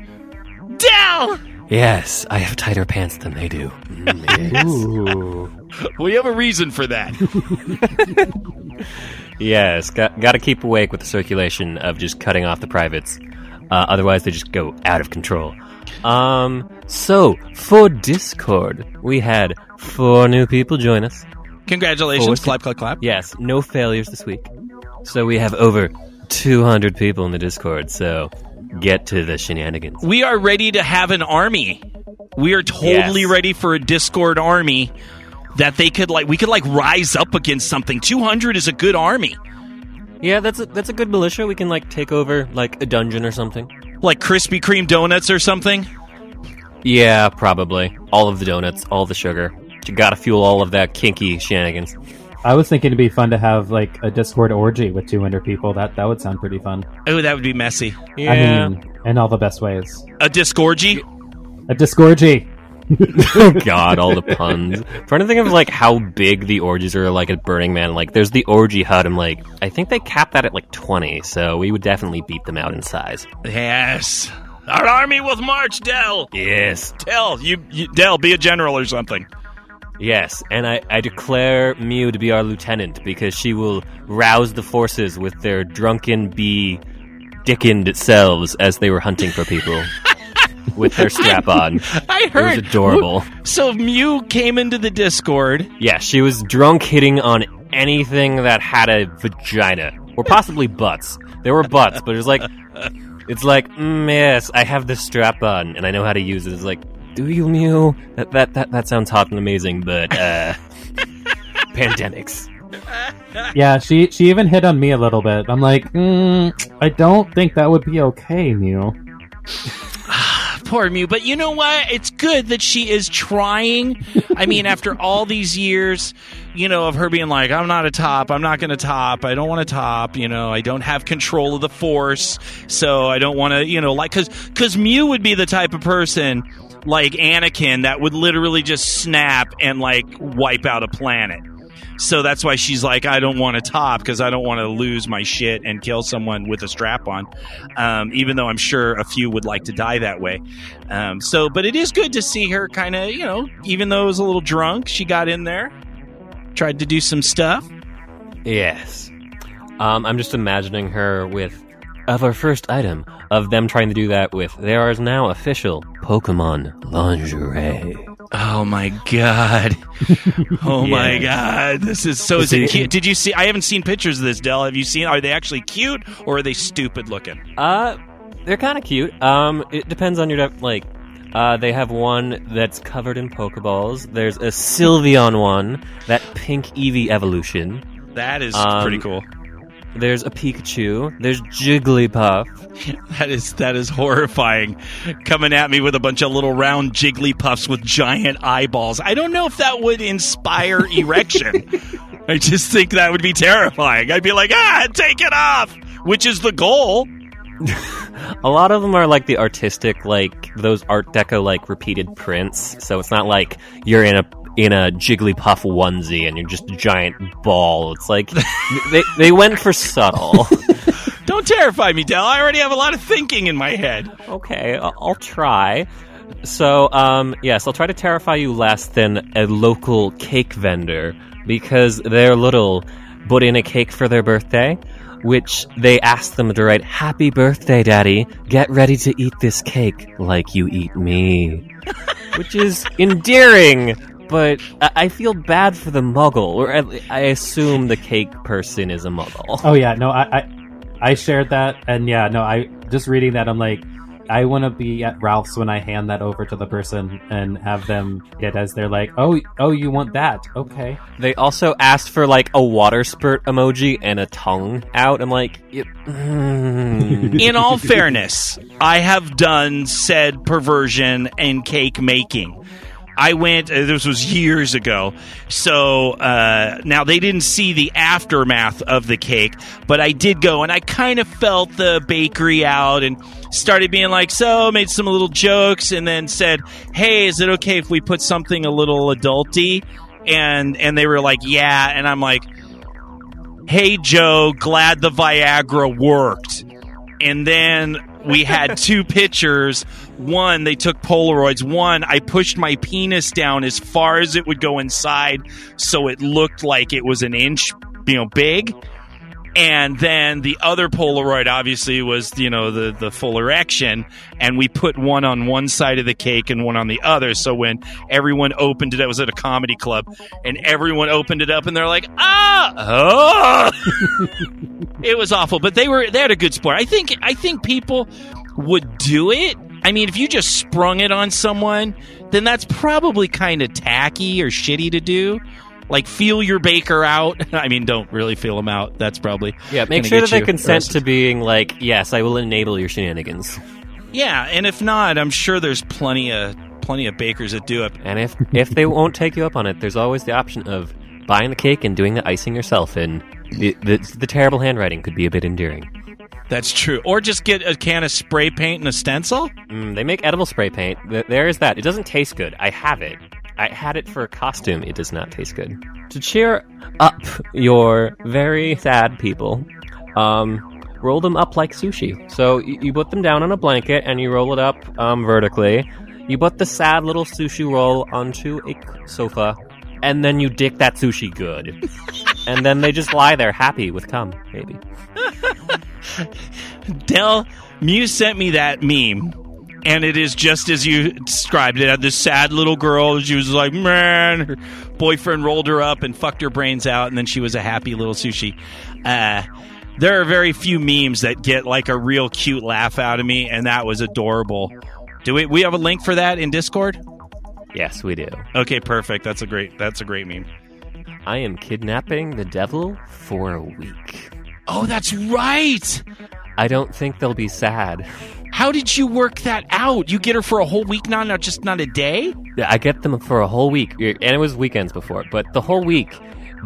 S1: Dell.
S7: Yes, I have tighter pants than they do. Yes.
S6: Ooh.
S1: We have a reason for that.
S7: yes, got, got to keep awake with the circulation of just cutting off the privates. Uh, otherwise, they just go out of control. Um, so for Discord, we had four new people join us.
S1: Congratulations. Clap, clap, clap.
S7: Yes, no failures this week. So we have over 200 people in the Discord. So get to the shenanigans.
S1: We are ready to have an army. We are totally
S7: Yes.
S1: ready for a Discord army that they could like we could like rise up against something. 200 is a good army.
S7: Yeah, that's a, that's a good militia. We can like take over like a dungeon or something.
S1: Like Krispy Kreme donuts or something.
S7: Yeah, probably. All of the donuts, all the sugar. You gotta fuel all of that kinky shenanigans.
S6: I was thinking it'd be fun to have like a Discord orgy with 200 people. That that would sound pretty fun.
S1: Oh, that would be messy.
S7: Yeah.
S6: I mean, in all the best ways.
S1: A Discorgy?
S6: A Discorgy.
S7: Oh god, all the puns. I'm Trying to think of like how big the orgies are like at Burning Man. Like there's the orgy hut. I'm like, I think they capped that at like 20, so we would definitely beat them out in size.
S1: Yes. Our army will march, Dell.
S7: Yes.
S1: Dell, you, you Dell, be a general or something.
S7: Yes, and I, I declare Mew to be our lieutenant because she will rouse the forces with their drunken bee dickened selves as they were hunting for people with their strap on.
S1: I heard.
S7: It was adorable.
S1: So Mew came into the Discord.
S7: Yeah, she was drunk hitting on anything that had a vagina or possibly butts. There were butts, but it was like it's like, mm, yes, I have this strap on and I know how to use it. It's like, do you Mew? That that that, that sounds hot and amazing, but uh pandemics.
S6: Yeah, she she even hit on me a little bit. I'm like, mm, I don't think that would be okay, Mew.
S1: Poor Mew, but you know what? It's good that she is trying. I mean, after all these years, you know, of her being like, I'm not a top, I'm not going to top, I don't want to top, you know, I don't have control of the force, so I don't want to, you know, like, because cause Mew would be the type of person like Anakin that would literally just snap and like wipe out a planet. So that's why she's like, I don't want to top because I don't want to lose my shit and kill someone with a strap on. Um, even though I'm sure a few would like to die that way. Um, so, but it is good to see her kind of, you know, even though it was a little drunk, she got in there, tried to do some stuff.
S7: Yes. Um, I'm just imagining her with of our first item of them trying to do that with there is now official Pokemon lingerie.
S1: Oh my god! Oh my god! This is so. Is it cute? Did you see? I haven't seen pictures of this, Dell. Have you seen? Are they actually cute or are they stupid looking?
S7: Uh, they're kind of cute. Um, it depends on your like. Uh, they have one that's covered in Pokeballs. There's a Sylveon one, that pink Eevee evolution.
S1: That is
S7: Um,
S1: pretty cool.
S7: There's a Pikachu. There's Jigglypuff.
S1: That is that is horrifying. Coming at me with a bunch of little round jigglypuffs with giant eyeballs. I don't know if that would inspire erection. I just think that would be terrifying. I'd be like, ah, take it off, which is the goal.
S7: A lot of them are like the artistic, like those Art Deco, like repeated prints. So it's not like you're in a in a Jigglypuff onesie and you're just a giant ball. It's like they they went for subtle.
S1: Don't terrify me, Dell. I already have a lot of thinking in my head.
S7: okay, I- I'll try. So, um, yes, I'll try to terrify you less than a local cake vendor because their little put in a cake for their birthday, which they asked them to write, Happy birthday, Daddy. Get ready to eat this cake like you eat me. which is endearing, but I I feel bad for the muggle, or at I assume the cake person is a muggle.
S6: Oh yeah, no, I, I I shared that, and yeah, no, I just reading that, I'm like, I want to be at Ralph's when I hand that over to the person and have them get as they're like, oh, oh, you want that? Okay.
S7: They also asked for like a water spurt emoji and a tongue out. I'm like, mm.
S1: In all fairness, I have done said perversion and cake making. I went. Uh, this was years ago. So uh, now they didn't see the aftermath of the cake, but I did go, and I kind of felt the bakery out, and started being like, so made some little jokes, and then said, "Hey, is it okay if we put something a little adulty?" And and they were like, "Yeah," and I'm like, "Hey, Joe, glad the Viagra worked." And then we had two pictures. One, they took Polaroids. One, I pushed my penis down as far as it would go inside, so it looked like it was an inch, you know, big. And then the other Polaroid, obviously, was you know the the full erection, and we put one on one side of the cake and one on the other. So when everyone opened it, it was at a comedy club, and everyone opened it up, and they're like, ah, oh. it was awful. But they were they had a good sport. I think I think people would do it. I mean, if you just sprung it on someone, then that's probably kind of tacky or shitty to do. Like feel your baker out. I mean, don't really feel him out. That's probably
S7: Yeah, make sure that they consent
S1: arrested.
S7: to being like, yes, I will enable your shenanigans.
S1: Yeah, and if not, I'm sure there's plenty of plenty of bakers that do it.
S7: And if if they won't take you up on it, there's always the option of buying the cake and doing the icing yourself. And the the, the terrible handwriting could be a bit endearing.
S1: That's true. Or just get a can of spray paint and a stencil.
S7: Mm, they make edible spray paint. There is that. It doesn't taste good. I have it. I had it for a costume. It does not taste good. To cheer up your very sad people, um, roll them up like sushi. So you, you put them down on a blanket and you roll it up um, vertically. You put the sad little sushi roll onto a sofa, and then you dick that sushi good. and then they just lie there happy with cum, maybe.
S1: Dell Muse sent me that meme, and it is just as you described. It had this sad little girl. She was like, "Man," her boyfriend rolled her up and fucked her brains out, and then she was a happy little sushi. Uh, there are very few memes that get like a real cute laugh out of me, and that was adorable. Do we we have a link for that in Discord?
S7: Yes, we do.
S1: Okay, perfect. That's a great that's a great meme.
S7: I am kidnapping the devil for a week.
S1: Oh, that's right.
S7: I don't think they'll be sad.
S1: How did you work that out? You get her for a whole week now, not just not a day?
S7: Yeah, I get them for a whole week, and it was weekends before, but the whole week,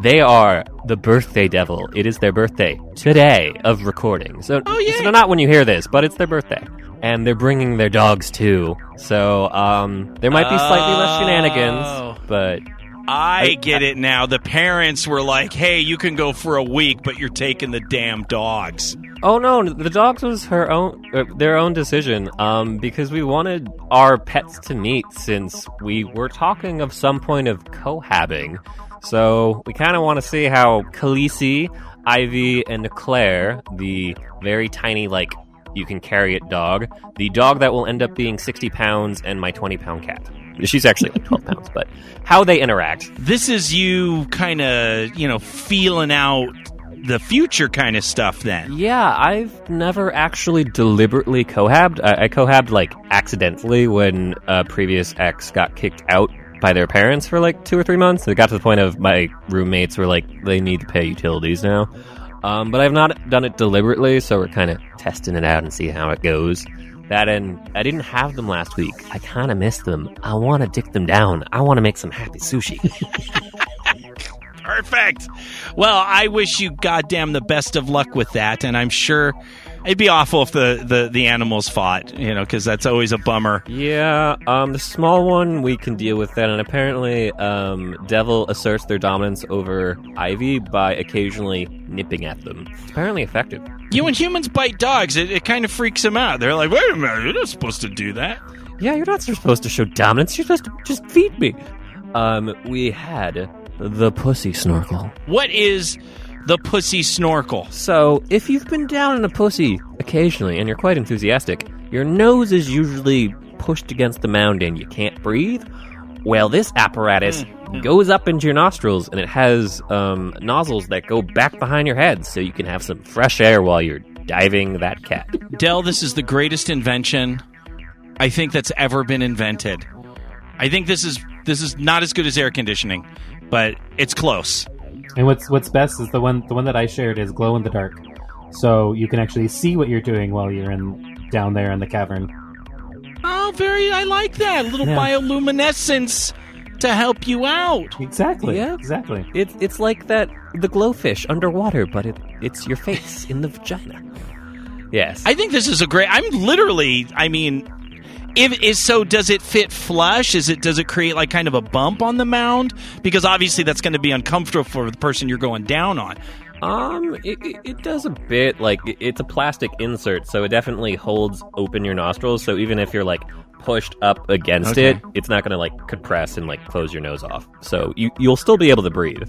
S7: they are the birthday devil. It is their birthday today of recording. So,
S1: Oh, yeah.
S7: so not when you hear this, but it's their birthday. And they're bringing their dogs too. So, um, there might be slightly less
S1: Oh.
S7: shenanigans, but
S1: I get it now. The parents were like, "Hey, you can go for a week, but you're taking the damn dogs."
S7: Oh no, the dogs was her own, uh, their own decision. Um, because we wanted our pets to meet since we were talking of some point of cohabbing. So we kind of want to see how Khaleesi, Ivy, and Claire, the very tiny, like you can carry it dog, the dog that will end up being sixty pounds, and my twenty pound cat. She's actually like twelve pounds, but how they interact.
S1: This is you kind of, you know, feeling out the future kind of stuff. Then,
S7: Yeah, I've never actually deliberately cohabbed. I, I cohabbed like accidentally when a previous ex got kicked out by their parents for like two or three months. It got to the point of my roommates were like, they need to pay utilities now. Um, but I've not done it deliberately, so we're kind of testing it out and see how it goes. That and I didn't have them last week. I kind of missed them. I want to dick them down. I want to make some happy sushi.
S1: perfect. Well, I wish you goddamn the best of luck with that, and I'm sure it'd be awful if the the, the animals fought, you know, because that's always a bummer.
S7: Yeah, um, the small one we can deal with that, and apparently, um, Devil asserts their dominance over Ivy by occasionally nipping at them. It's apparently effective.
S1: You when humans bite dogs, it, it kind of freaks them out. They're like, "Wait a minute, you're not supposed to do that."
S7: Yeah, you're not supposed to show dominance. You're supposed to just feed me. Um, we had the pussy snorkel.
S1: What is the pussy snorkel?
S7: So, if you've been down in a pussy occasionally and you're quite enthusiastic, your nose is usually pushed against the mound and you can't breathe. Well, this apparatus goes up into your nostrils and it has um, nozzles that go back behind your head so you can have some fresh air while you're diving that cat.
S1: Dell, this is the greatest invention I think that's ever been invented. I think this is this is not as good as air conditioning, but it's close.
S6: And what's what's best is the one the one that I shared is glow in the dark, so you can actually see what you're doing while you're in down there in the cavern.
S1: Oh, very I like that. A little
S6: Yeah.
S1: bioluminescence to help you out.
S6: Exactly.
S7: Yeah.
S6: Exactly.
S7: It's it's like that the glowfish underwater, but it, it's your face in the vagina. Yes.
S1: I think this is a great. I'm literally. I mean, if is so, does it fit flush? Is it does it create like kind of a bump on the mound? Because obviously that's going to be uncomfortable for the person you're going down on.
S7: Um, it, it, does a bit like it's a plastic insert, so it definitely holds open your nostrils. So even if you're like pushed up against
S1: Okay.
S7: it, it's not gonna like compress and like close your nose off. So you you'll still be able to breathe,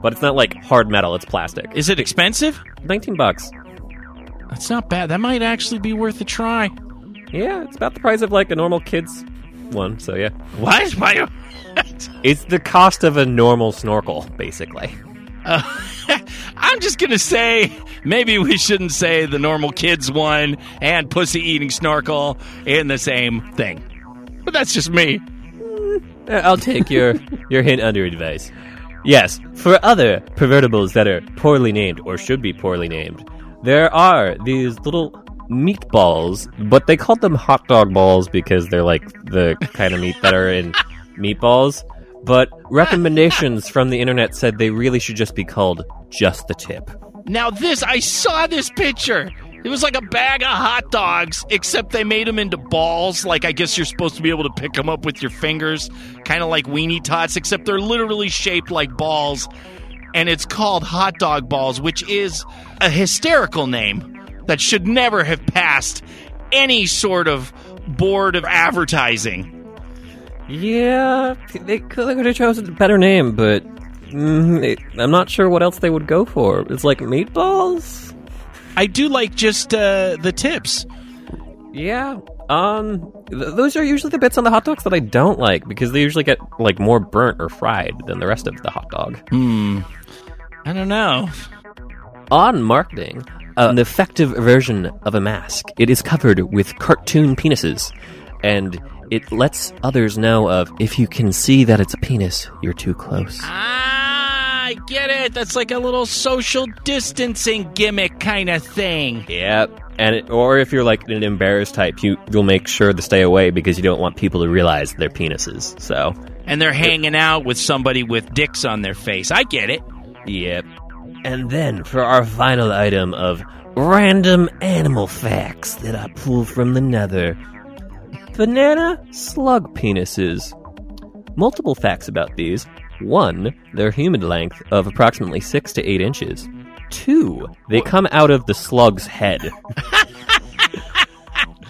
S7: but it's not like hard metal. It's plastic.
S1: Is it expensive?
S7: Nineteen bucks.
S1: That's not bad. That might actually be worth a try.
S7: Yeah, it's about the price of like a normal kid's one. So yeah,
S1: What? Why?
S7: it's the cost of a normal snorkel, basically.
S1: Uh, I'm just gonna say maybe we shouldn't say the normal kids one and pussy eating snorkel in the same thing. But that's just me.
S7: Uh, I'll take your your hint under advice. Yes, for other pervertibles that are poorly named or should be poorly named, there are these little meatballs, but they called them hot dog balls because they're like the kind of meat that are in meatballs. But recommendations from the internet said they really should just be called just the tip.
S1: Now this, I saw this picture. It was like a bag of hot dogs, except they made them into balls. Like I guess you're supposed to be able to pick them up with your fingers, kind of like weenie tots, except they're literally shaped like balls. And it's called hot dog balls, which is a hysterical name that should never have passed any sort of board of advertising.
S7: Yeah, they could, they could have chosen a better name, but mm, it, I'm not sure what else they would go for. It's like meatballs.
S1: I do like just uh, the tips.
S7: Yeah. Um, th- those are usually the bits on the hot dogs that I don't like because they usually get like more burnt or fried than the rest of the hot dog.
S1: Hmm. I don't know.
S7: On marketing, uh, an effective version of a mask. It is covered with cartoon penises, and it lets others know of if you can see that it's a penis, you're too close.
S1: Ah, I get it. That's like a little social distancing gimmick kind of thing.
S7: Yep. And it, or if you're like an embarrassed type, you you'll make sure to stay away because you don't want people to realize they're penises. So,
S1: And they're hanging out with somebody with dicks on their face. I get it.
S7: Yep. And then for our final item of random animal facts that I pull from the nether banana slug penises. Multiple facts about these. One, their human length of approximately 6 to 8 inches. Two, they come out of the slug's head.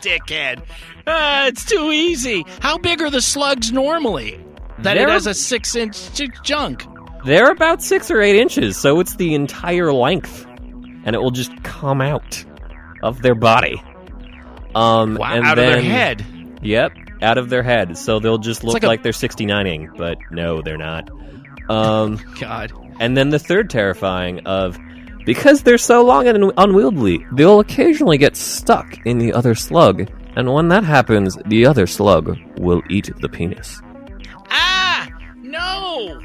S1: Dickhead. Uh, it's too easy. How big are the slugs normally? That it
S7: They're-
S1: has a six inch j- junk.
S7: They're about 6 or 8 inches, so it's the entire length. And it will just come out of their body. Um,
S1: Wow,
S7: and
S1: out of their
S7: then-
S1: head.
S7: Yep, out of their head. So they'll just look
S1: like
S7: like,
S1: a-
S7: they're 69ing, but no, they're not. Um,
S1: God.
S7: and then the third terrifying of because they're so long and un- unwieldy, they'll occasionally get stuck in the other slug, and when that happens, the other slug will eat the penis.
S1: Ah! No!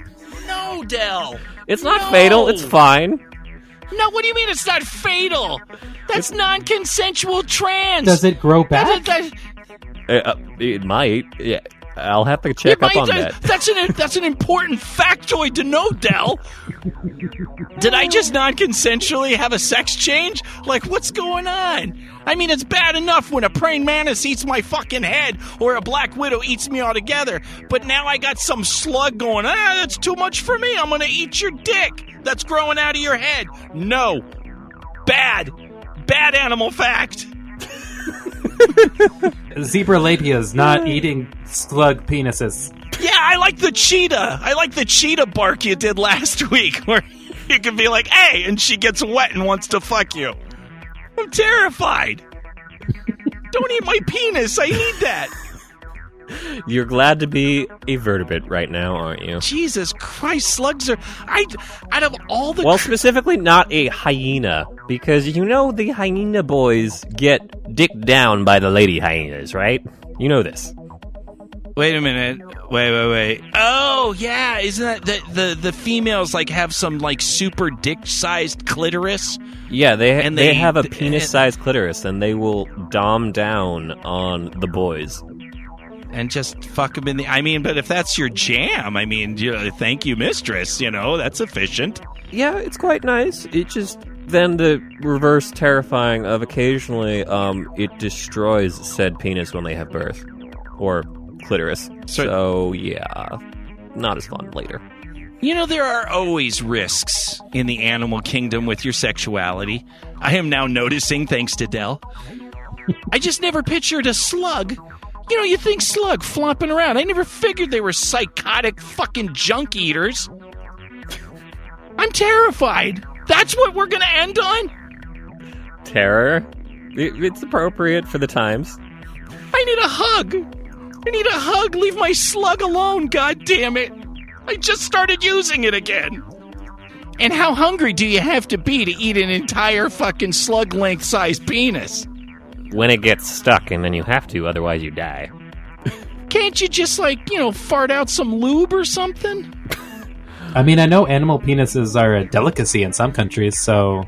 S1: No, Dell!
S7: It's not
S1: No!
S7: fatal, it's fine.
S1: No, what do you mean it's not fatal? That's non consensual trans!
S6: Does it grow
S1: That-
S6: back?
S1: that-
S7: Uh, uh, it might. Yeah, I'll have to check up on that.
S1: That's an that's an important factoid to know, Dell. Did I just non-consensually have a sex change? Like, what's going on? I mean, it's bad enough when a praying mantis eats my fucking head or a black widow eats me altogether. But now I got some slug going. Ah, that's too much for me. I'm gonna eat your dick. That's growing out of your head. No, bad, bad animal fact.
S6: Zebra labias not eating slug penises.
S1: Yeah, I like the cheetah. I like the cheetah bark you did last week, where you can be like, "Hey," and she gets wet and wants to fuck you. I'm terrified. Don't eat my penis. I need that.
S7: You're glad to be a vertebrate right now, aren't you?
S1: Jesus Christ, slugs are. I out of all the.
S7: Well,
S1: cr-
S7: specifically not a hyena, because you know the hyena boys get dicked down by the lady hyenas, right? You know this.
S1: wait a minute. Wait, wait, wait. Oh yeah, isn't that the the the females like have some like super dick sized clitoris?
S7: Yeah, they
S1: And
S7: they,
S1: they-
S7: have a penis-sized clitoris, and they will dom down on the boys.
S1: And just fuck them in the. I mean, but if that's your jam, I mean, you know, thank you, mistress. You know, that's efficient.
S7: Yeah, it's quite nice. It just then the reverse terrifying of occasionally um, it destroys said penis when they have birth or clitoris.
S1: So-
S7: So, yeah, not as fun later.
S1: You know, there are always risks in the animal kingdom with your sexuality. I am now noticing, thanks to Dell. I just never pictured a slug. You know, you think slug flopping around. I never figured they were psychotic fucking junk eaters. I'm terrified. That's what we're gonna end on?
S7: Terror. It's appropriate for the times.
S1: I need a hug. I need a hug. Leave my slug alone, god damn it. I just started using it again. And how hungry do you have to be to eat an entire fucking slug length sized penis?
S7: When it gets stuck, and then you have to, otherwise you die.
S1: Can't you just like, you know, fart out some lube or something?
S6: I mean, I know animal penises are a delicacy in some countries, so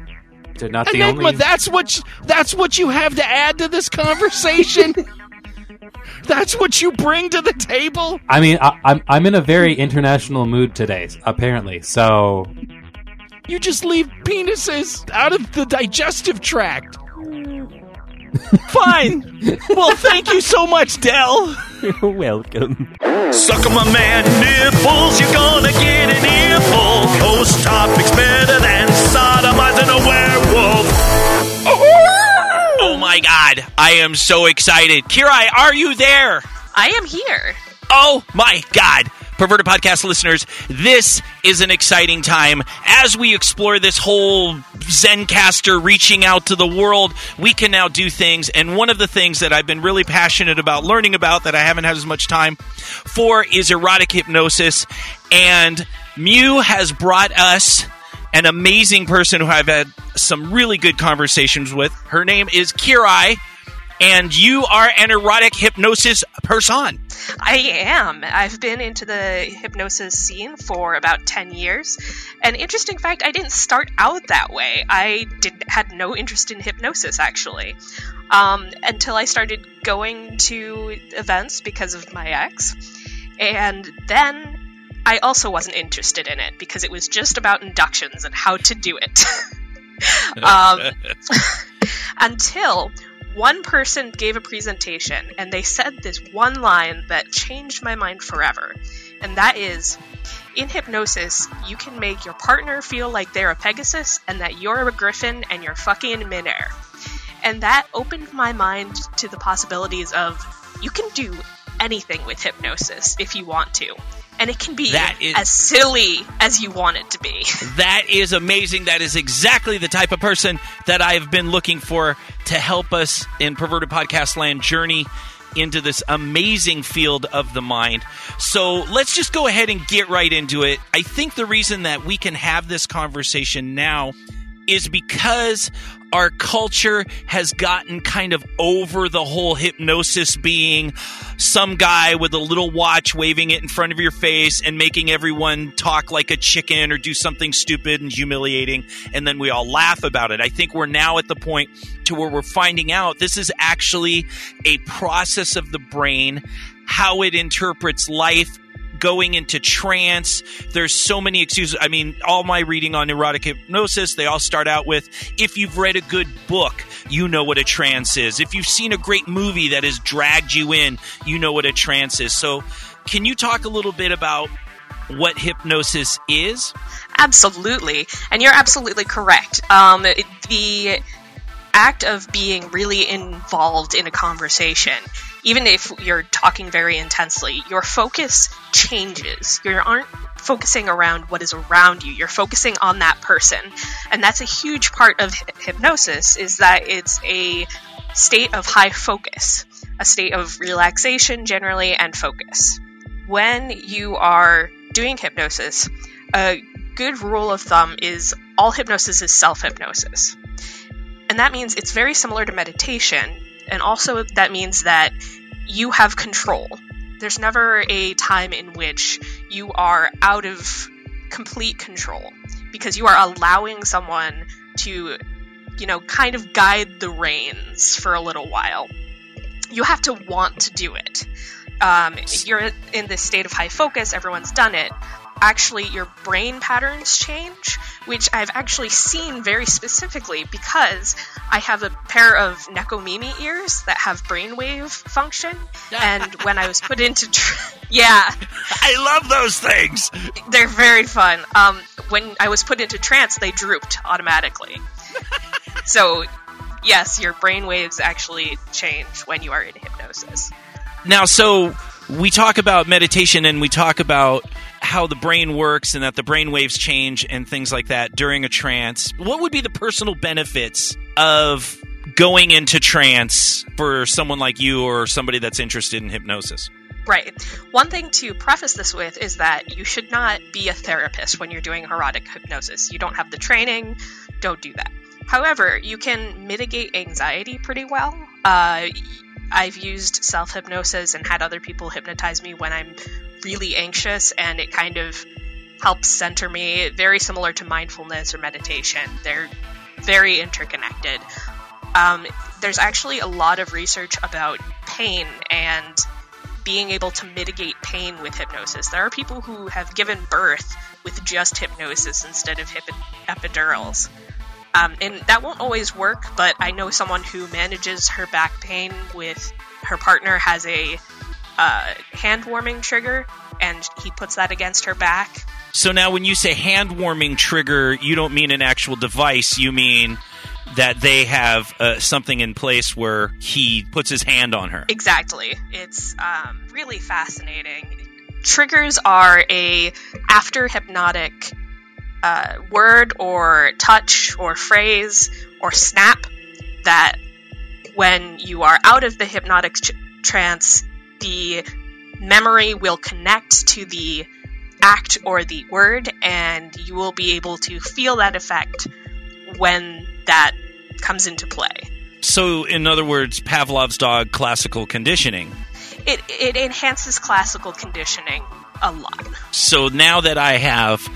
S6: they're not the only.
S1: that's what you, that's what you have to add to this conversation. that's what you bring to the table.
S6: I mean, I, I'm I'm in a very international mood today, apparently. So
S1: You just leave penises out of the digestive tract. Fine. well, thank you so much, Dell.
S7: You're welcome.
S3: Suck on my man nipples, you're gonna get an earful. Those topics better than sodomizing a werewolf.
S1: Oh my god, I am so excited. Kirae, are you there?
S8: I am here.
S1: Oh my God. Perverted Podcast listeners, this is an exciting time. As we explore this whole Zencastr reaching out to the world, we can now do things. And one of the things that I've been really passionate about learning about that I haven't had as much time for is erotic hypnosis. And Mew has brought us an amazing person who I've had some really good conversations with. Her name is Kirae. And you are an erotic hypnosis person.
S8: I am. I've been into the hypnosis scene for about 10 years. An interesting fact, I didn't start out that way. I did had no interest in hypnosis actually. Um, until I started going to events because of my ex. And then I also wasn't interested in it because it was just about inductions and how to do it. um, until one person gave a presentation and they said this one line that changed my mind forever. And that is in hypnosis, you can make your partner feel like they're a Pegasus and that you're a Griffin and you're fucking in midair. And that opened my mind to the possibilities of you can do anything with hypnosis if you want to. And it can be
S1: That is-
S8: as silly as you want it to be.
S1: That is amazing. That is exactly the type of person that I've been looking for to help us in Perverted Podcast Land journey into this amazing field of the mind. So let's just go ahead and get right into it. I think the reason that we can have this conversation now is because our culture has gotten kind of over the whole hypnosis being some guy with a little watch waving it in front of your face and making everyone talk like a chicken or do something stupid and humiliating and then we all laugh about it. I think we're now at the point to where we're finding out this is actually a process of the brain how it interprets life going into trance. There's so many excuses. I mean, all my reading on erotic hypnosis, they all start out with if you've read a good book, you know what a trance is. If you've seen a great movie that has dragged you in, you know what a trance is. So, can you talk a little bit about what hypnosis is?
S8: Absolutely, and you're absolutely correct. Um, it- the act of being really involved in a conversation, even if you're talking very intensely, your focus changes. You aren't focusing around what is around you. You're focusing on that person, and that's a huge part of hypnosis. Is that it's a state of high focus, a state of relaxation generally, and focus. When you are doing hypnosis, a good rule of thumb is all hypnosis is self hypnosis. And that means it's very similar to meditation, and also that means that you have control. There's never a time in which you are out of complete control because you are allowing someone to, you know, kind of guide the reins for a little while. You have to want to do it. um, you're in this state of high focus, everyone's done it. Actually, your brain patterns change, which I've actually seen very specifically because I have a pair of Nekomimi ears that have brainwave function. And when I was put into, tr- yeah,
S1: I love those things.
S8: they're very fun. Um, when I was put into trance, they drooped automatically. so, yes, your brain waves actually change when you are in hypnosis.
S1: Now, so we talk about meditation and we talk about how the brain works and that the brain waves change and things like that during a trance. What would be the personal benefits of going into trance for someone like you or somebody that's interested in hypnosis?
S8: Right. One thing to preface this with is that you should not be a therapist when you're doing erotic hypnosis. You don't have the training, don't do that. However, you can mitigate anxiety pretty well. Uh, I've used self hypnosis and had other people hypnotize me when I'm really anxious, and it kind of helps center me. Very similar to mindfulness or meditation, they're very interconnected. Um, there's actually a lot of research about pain and being able to mitigate pain with hypnosis. There are people who have given birth with just hypnosis instead of hip- epidurals. Um, and that won't always work, but I know someone who manages her back pain with her partner has a uh, hand warming trigger, and he puts that against her back.
S1: So now, when you say hand warming trigger, you don't mean an actual device. You mean that they have uh, something in place where he puts his hand on her.
S8: Exactly. It's um, really fascinating. Triggers are a after hypnotic uh, word or touch or phrase or snap that when you are out of the hypnotic tr- trance, the memory will connect to the act or the word, and you will be able to feel that effect when that comes into play.
S1: So, in other words, Pavlov's dog classical conditioning.
S8: It, it enhances classical conditioning a lot.
S1: So now that I have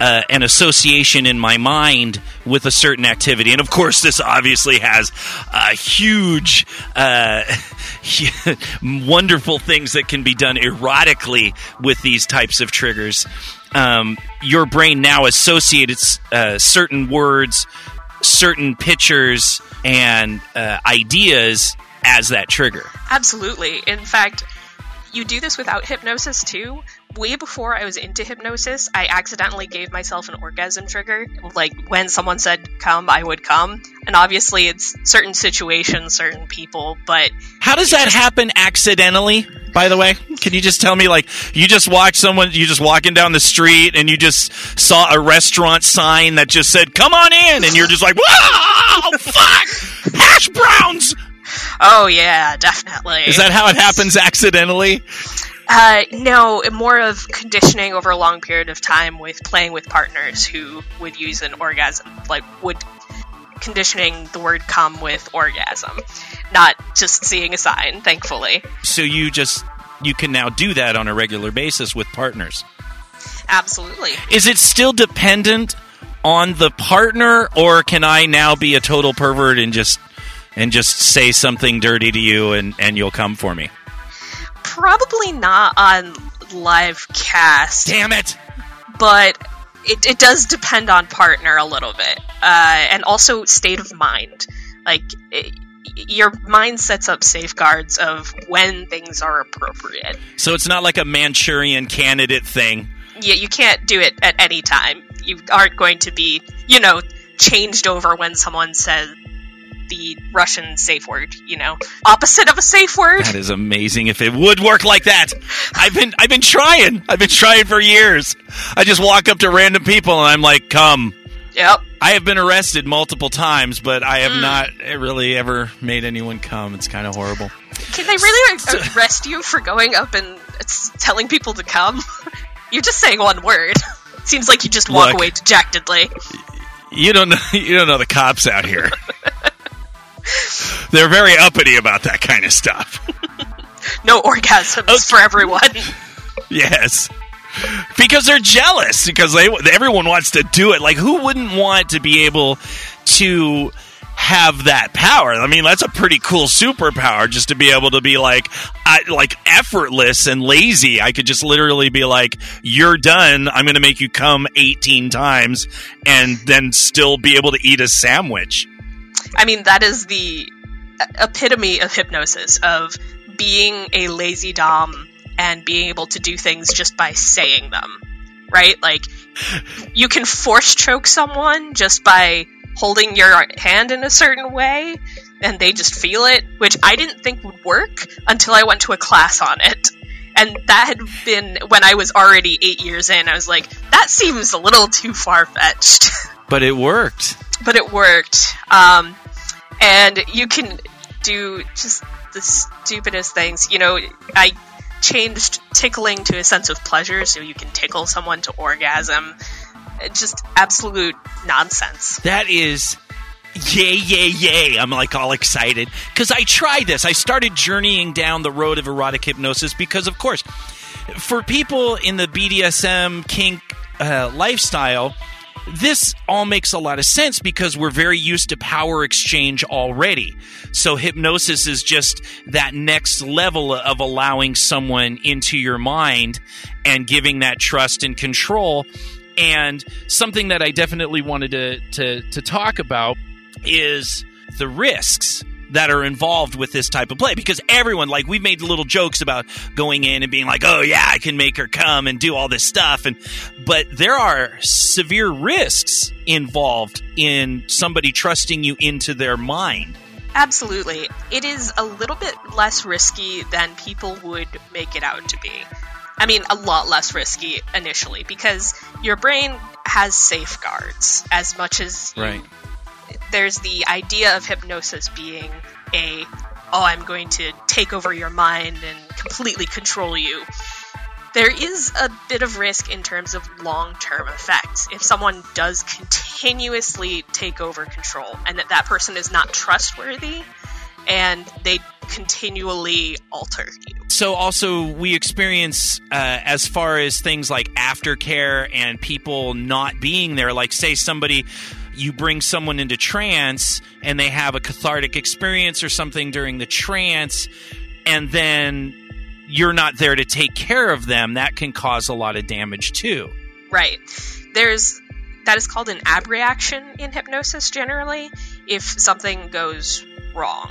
S1: uh, an association in my mind with a certain activity, and of course, this obviously has uh, huge, uh, wonderful things that can be done erotically with these types of triggers. Um, your brain now associates uh, certain words, certain pictures, and uh, ideas as that trigger.
S8: Absolutely. In fact, you do this without hypnosis too. Way before I was into hypnosis, I accidentally gave myself an orgasm trigger. Like when someone said come, I would come. And obviously it's certain situations, certain people, but
S1: How does that happen accidentally? By the way, can you just tell me, like, you just watched someone, you just walking down the street, and you just saw a restaurant sign that just said "Come on in," and you're just like, "Whoa, fuck, hash browns."
S8: oh yeah, definitely.
S1: Is that how it happens accidentally?
S8: Uh, no, more of conditioning over a long period of time with playing with partners who would use an orgasm, like would conditioning the word come with orgasm, not just seeing a sign, thankfully.
S1: So you just you can now do that on a regular basis with partners.
S8: Absolutely.
S1: Is it still dependent on the partner, or can I now be a total pervert and just and just say something dirty to you and and you'll come for me?
S8: Probably not on live cast,
S1: Damn it!
S8: but it, it does depend on partner a little bit. Uh, and also state of mind. Like, it, your mind sets up safeguards of when things are appropriate.
S1: So it's not like a Manchurian candidate thing.
S8: Yeah, you can't do it at any time. You aren't going to be, you know, changed over when someone says the Russian safe word, you know. Opposite of a safe word.
S1: That is amazing. If it would work like that, I've been I've been trying. I've been trying for years. I just walk up to random people and I'm like, "Come."
S8: Yep.
S1: I have been arrested multiple times, but I have hmm. not really ever made anyone come. It's kind of horrible.
S8: Can they really arrest you for going up and telling people to come? You're just saying one word. Seems like you just walk
S1: Look.
S8: away dejectedly.
S1: You don't know. You don't know the cops out here. They're very uppity about that kind of stuff.
S8: No orgasms for everyone.
S1: Yes. Because they're jealous because they everyone wants to do it. Like who wouldn't want to be able to have that power. I mean, that's a pretty cool superpower just to be able to be like, I, like effortless and lazy. I could just literally be like, "You're done. I'm going to make you come 18 times," and then still be able to eat a sandwich.
S8: I mean, that is the epitome of hypnosis of being a lazy dom and being able to do things just by saying them. Right? Like you can force choke someone just by holding your hand in a certain way and they just feel it, which I didn't think would work until I went to a class on it. And that had been when I was already eight years in. I was like, that seems a little too far fetched.
S1: But it worked.
S8: but it worked. Um, and you can do just the stupidest things. You know, I changed tickling to a sense of pleasure, so you can tickle someone to orgasm. Just absolute nonsense.
S1: That is yay, yay, yay. I'm like all excited because I tried this. I started journeying down the road of erotic hypnosis because, of course, for people in the BDSM kink uh, lifestyle, this all makes a lot of sense because we're very used to power exchange already. So hypnosis is just that next level of allowing someone into your mind and giving that trust and control. And something that I definitely wanted to, to, to talk about is the risks that are involved with this type of play because everyone like we've made little jokes about going in and being like oh yeah i can make her come and do all this stuff and but there are severe risks involved in somebody trusting you into their mind
S8: Absolutely. It is a little bit less risky than people would make it out to be. I mean, a lot less risky initially because your brain has safeguards as much as you
S1: right
S8: there's the idea of hypnosis being a oh i'm going to take over your mind and completely control you. There is a bit of risk in terms of long-term effects. If someone does continuously take over control and that that person is not trustworthy and they continually alter you.
S1: So also we experience uh, as far as things like aftercare and people not being there like say somebody you bring someone into trance and they have a cathartic experience or something during the trance and then you're not there to take care of them that can cause a lot of damage too.
S8: Right. There's that is called an abreaction in hypnosis generally if something goes wrong.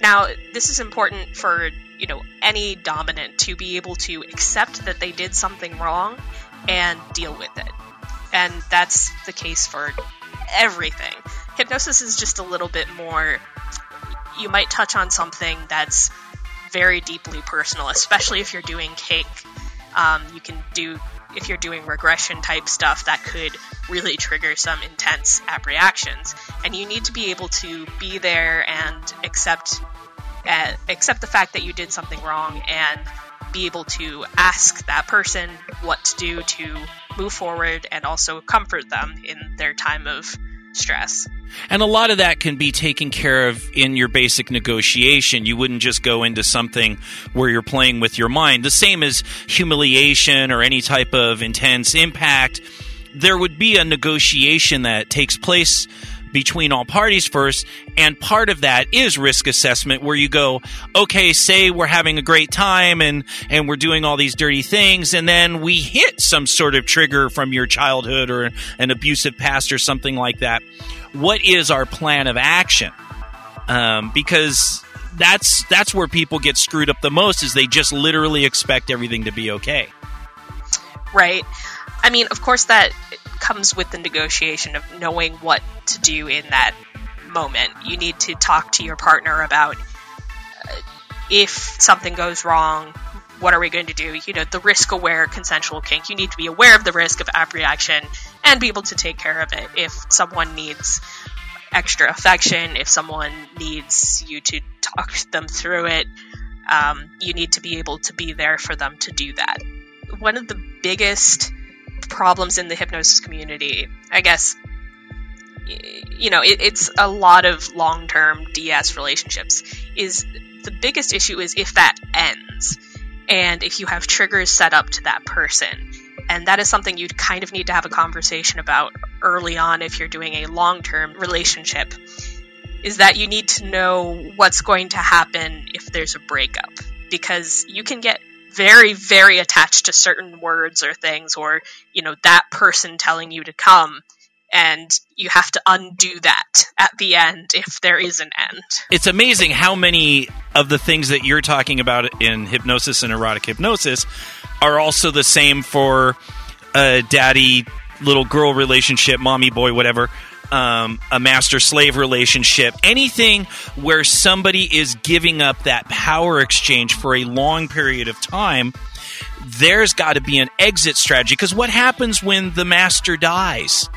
S8: Now this is important for you know any dominant to be able to accept that they did something wrong and deal with it. And that's the case for everything. Hypnosis is just a little bit more. You might touch on something that's very deeply personal, especially if you're doing cake. Um, you can do if you're doing regression type stuff that could really trigger some intense reactions, and you need to be able to be there and accept uh, accept the fact that you did something wrong and be able to ask that person what to do to move forward and also comfort them in their time of stress.
S1: And a lot of that can be taken care of in your basic negotiation. You wouldn't just go into something where you're playing with your mind. The same as humiliation or any type of intense impact. There would be a negotiation that takes place between all parties first. And part of that is risk assessment where you go, okay, say we're having a great time and, and we're doing all these dirty things. And then we hit some sort of trigger from your childhood or an abusive past or something like that. What is our plan of action? Um, because that's that's where people get screwed up the most is they just literally expect everything to be okay.
S8: Right. I mean, of course, that comes with the negotiation of knowing what to do in that moment. You need to talk to your partner about uh, if something goes wrong, what are we going to do? You know, the risk aware consensual kink. You need to be aware of the risk of reaction and be able to take care of it. If someone needs extra affection, if someone needs you to talk them through it, um, you need to be able to be there for them to do that. One of the biggest problems in the hypnosis community, I guess, you know, it, it's a lot of long term DS relationships. Is the biggest issue is if that ends and if you have triggers set up to that person. And that is something you'd kind of need to have a conversation about early on if you're doing a long term relationship. is that you need to know what's going to happen if there's a breakup because you can get very very attached to certain words or things or you know that person telling you to come and you have to undo that at the end if there is an end
S1: it's amazing how many of the things that you're talking about in hypnosis and erotic hypnosis are also the same for a daddy little girl relationship, mommy boy, whatever. Um, a master slave relationship, anything where somebody is giving up that power exchange for a long period of time, there's got to be an exit strategy. Because what happens when the master dies?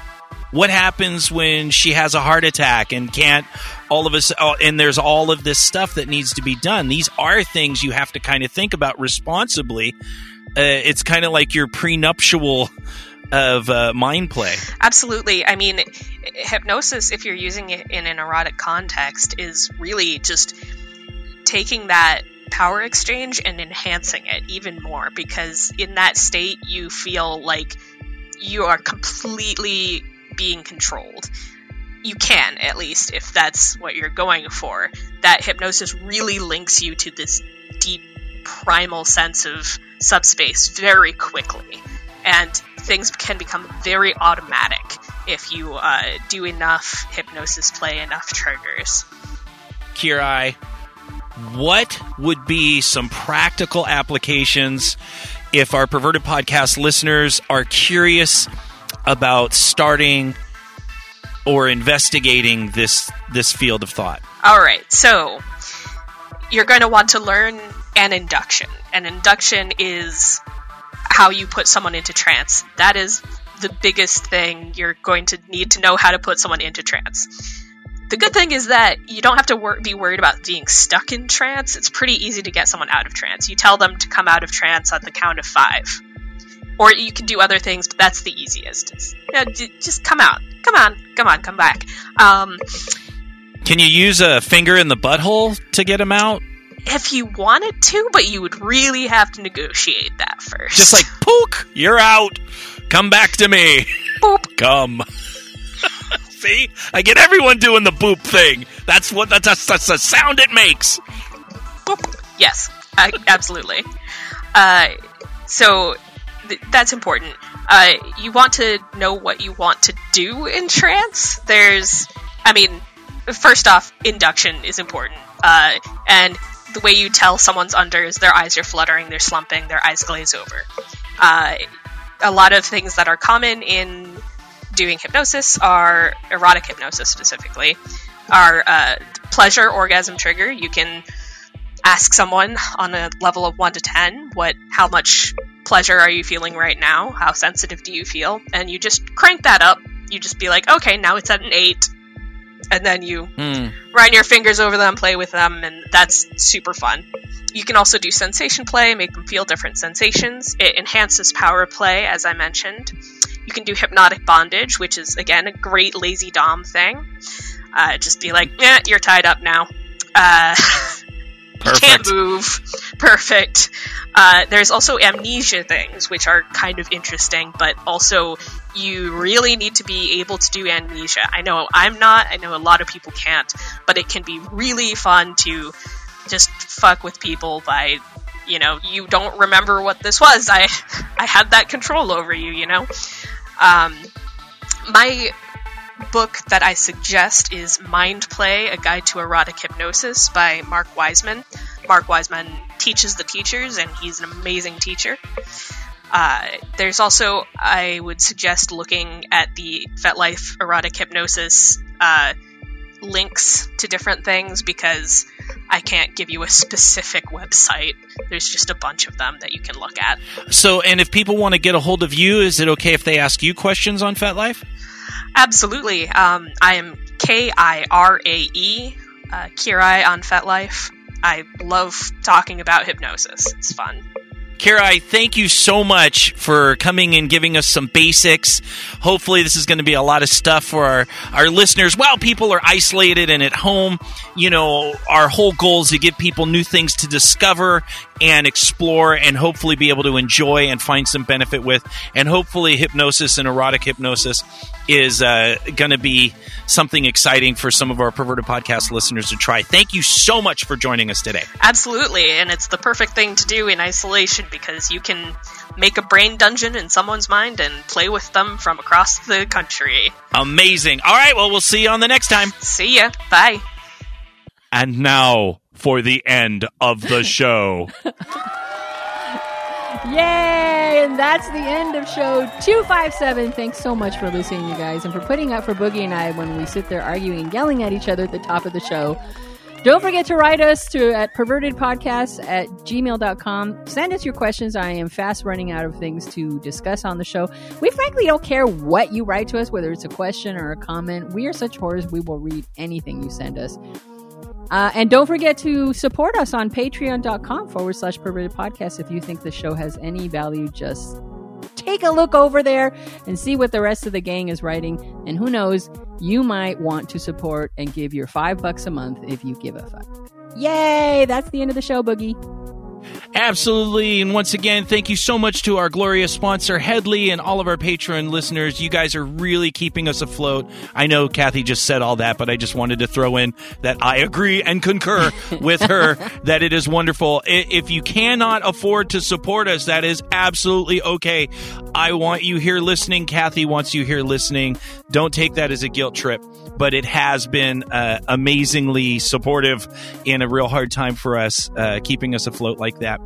S1: What happens when she has a heart attack and can't all of us oh, and there's all of this stuff that needs to be done these are things you have to kind of think about responsibly uh, it's kind of like your prenuptial of uh, mind play.
S8: Absolutely. I mean hypnosis if you're using it in an erotic context is really just taking that power exchange and enhancing it even more because in that state you feel like you are completely being controlled. You can at least if that's what you're going for. That hypnosis really links you to this deep primal sense of subspace very quickly. And things can become very automatic if you uh, do enough hypnosis play enough triggers
S1: kirae what would be some practical applications if our perverted podcast listeners are curious about starting or investigating this this field of thought?
S8: All right, so you're going to want to learn an induction. An induction is how you put someone into trance. That is the biggest thing you're going to need to know how to put someone into trance. The good thing is that you don't have to wor- be worried about being stuck in trance. It's pretty easy to get someone out of trance. You tell them to come out of trance at the count of five. Or you can do other things, but that's the easiest. You know, d- just come out. Come on. Come on. Come back. Um,
S1: Can you use a finger in the butthole to get him out?
S8: If you wanted to, but you would really have to negotiate that first.
S1: Just like pook, you're out. Come back to me.
S8: Boop.
S1: Come. See, I get everyone doing the boop thing. That's what that's, that's, that's the sound it makes.
S8: Boop. Yes, uh, absolutely. Uh, so th- that's important. Uh, you want to know what you want to do in trance. There's, I mean, first off, induction is important, uh, and the way you tell someone's under is their eyes are fluttering, they're slumping, their eyes glaze over. Uh, a lot of things that are common in doing hypnosis are erotic hypnosis specifically are uh, pleasure orgasm trigger. You can ask someone on a level of 1 to 10 what how much pleasure are you feeling right now how sensitive do you feel and you just crank that up you just be like okay now it's at an 8 and then you
S1: Hmm.
S8: run your fingers over them play with them and that's super fun you can also do sensation play make them feel different sensations it enhances power play as i mentioned you can do hypnotic bondage which is again a great lazy dom thing uh, just be like yeah you're tied up now uh, you can't move. Perfect. Uh, there's also amnesia things, which are kind of interesting, but also you really need to be able to do amnesia. I know I'm not, I know a lot of people can't, but it can be really fun to just fuck with people by, you know, you don't remember what this was. I, I had that control over you, you know? Um, my book that I suggest is Mind Play A Guide to Erotic Hypnosis by Mark Wiseman. Mark Wiseman teaches the teachers, and he's an amazing teacher. Uh, there's also, I would suggest looking at the FetLife Erotic Hypnosis uh, links to different things because I can't give you a specific website. There's just a bunch of them that you can look at.
S1: So, and if people want to get a hold of you, is it okay if they ask you questions on FetLife?
S8: Absolutely. Um, I am K I R A E, uh, Kirae on FetLife. I love talking about hypnosis. It's fun.
S9: Kara, I thank you so much for coming and giving us some basics. Hopefully, this is going to be a lot of stuff for our, our listeners. While people are isolated and at home, you know, our whole goal is to give people new things to discover and explore and hopefully be able to enjoy and find some benefit with. And hopefully, hypnosis and erotic hypnosis is uh, going to be something exciting for some of our perverted podcast listeners to try. Thank you so much for joining us today.
S8: Absolutely, and it's the perfect thing to do in isolation because you can make a brain dungeon in someone's mind and play with them from across the country.
S9: Amazing. All right, well, we'll see you on the next time.
S8: See ya. Bye.
S9: And now for the end of the show.
S2: Yay! And that's the end of show 257. Thanks so much for listening, you guys, and for putting up for Boogie and I when we sit there arguing and yelling at each other at the top of the show. Don't forget to write us to at pervertedpodcasts at gmail.com. Send us your questions. I am fast running out of things to discuss on the show. We frankly don't care what you write to us, whether it's a question or a comment. We are such whores, we will read anything you send us. Uh, and don't forget to support us on patreon.com forward slash perverted podcast if you think the show has any value. Just take a look over there and see what the rest of the gang is writing. And who knows, you might want to support and give your five bucks a month if you give a fuck. Yay! That's the end of the show, Boogie.
S9: Absolutely. And once again, thank you so much to our glorious sponsor, Headley, and all of our Patreon listeners. You guys are really keeping us afloat. I know Kathy just said all that, but I just wanted to throw in that I agree and concur with her that it is wonderful. If you cannot afford to support us, that is absolutely okay. I want you here listening. Kathy wants you here listening. Don't take that as a guilt trip, but it has been uh, amazingly supportive in a real hard time for us, uh, keeping us afloat like that.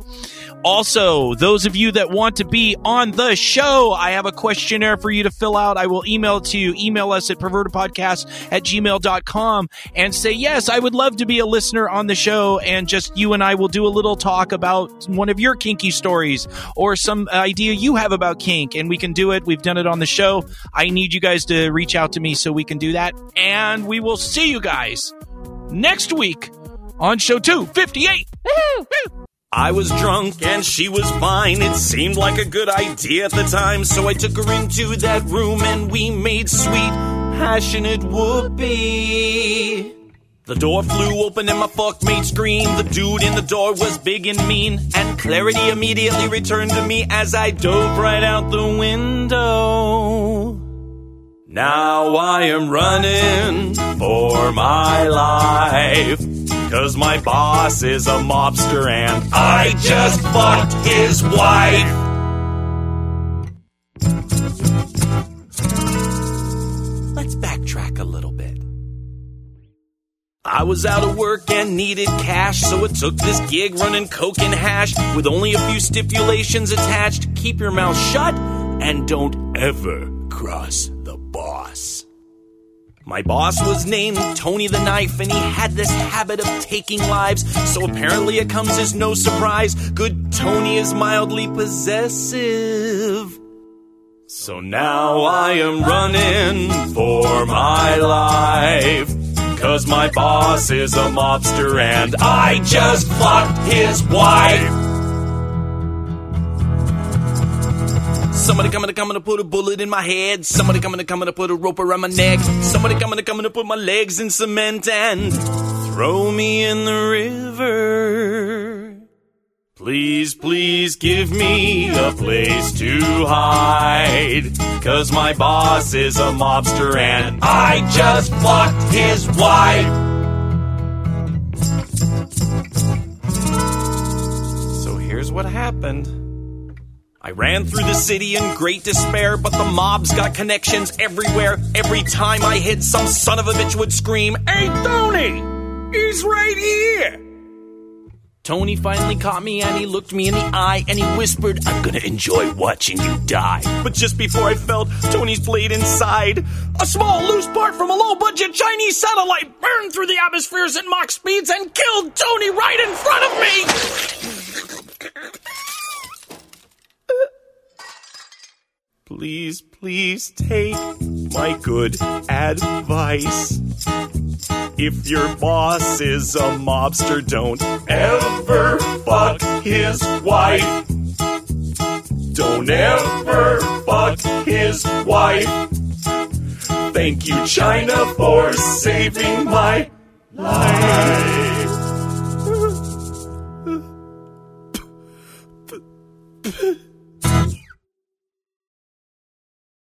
S9: Also, those of you that want to be on the show, I have a questionnaire for you to fill out. I will email it to you. Email us at pervertedpodcast at gmail.com and say, yes, I would love to be a listener on the show. And just you and I will do a little talk about one of your kinky stories or some idea you have about kink. And we can do it. We've done it on the show. I need you guys to reach out to me so we can do that. And we will see you guys next week on show 258.
S1: I was drunk and she was fine. It seemed like a good idea at the time, so I took her into that room and we made sweet, passionate whoopee. The door flew open and my fuckmate screamed. The dude in the door was big and mean, and clarity immediately returned to me as I dove right out the window. Now I am running for my life. Cause my boss is a mobster and I just fucked his wife. Let's backtrack a little bit. I was out of work and needed cash, so it took this gig running coke and hash with only a few stipulations attached. Keep your mouth shut and don't ever cross the boss. My boss was named Tony the Knife, and he had this habit of taking lives, so apparently it comes as no surprise. Good Tony is mildly possessive. So now I am running for my life. Cause my boss is a mobster and I just fucked his wife. Somebody coming to coming to put a bullet in my head. Somebody coming to coming to put a rope around my neck. Somebody coming to coming to put my legs in cement and throw me in the river. Please, please give me a place to hide. Cause my boss is a mobster and I just fucked his wife. So here's what happened. I ran through the city in great despair, but the mob's got connections everywhere. Every time I hit, some son of a bitch would scream, Hey, Tony! He's right here! Tony finally caught me and he looked me in the eye and he whispered, I'm gonna enjoy watching you die. But just before I felt Tony's blade inside, a small loose part from a low budget Chinese satellite burned through the atmospheres at Mach speeds and killed Tony right in front of me! Please, please take my good advice. If your boss is a mobster, don't ever fuck his wife.
S3: Don't ever fuck his wife. Thank you, China, for saving my life.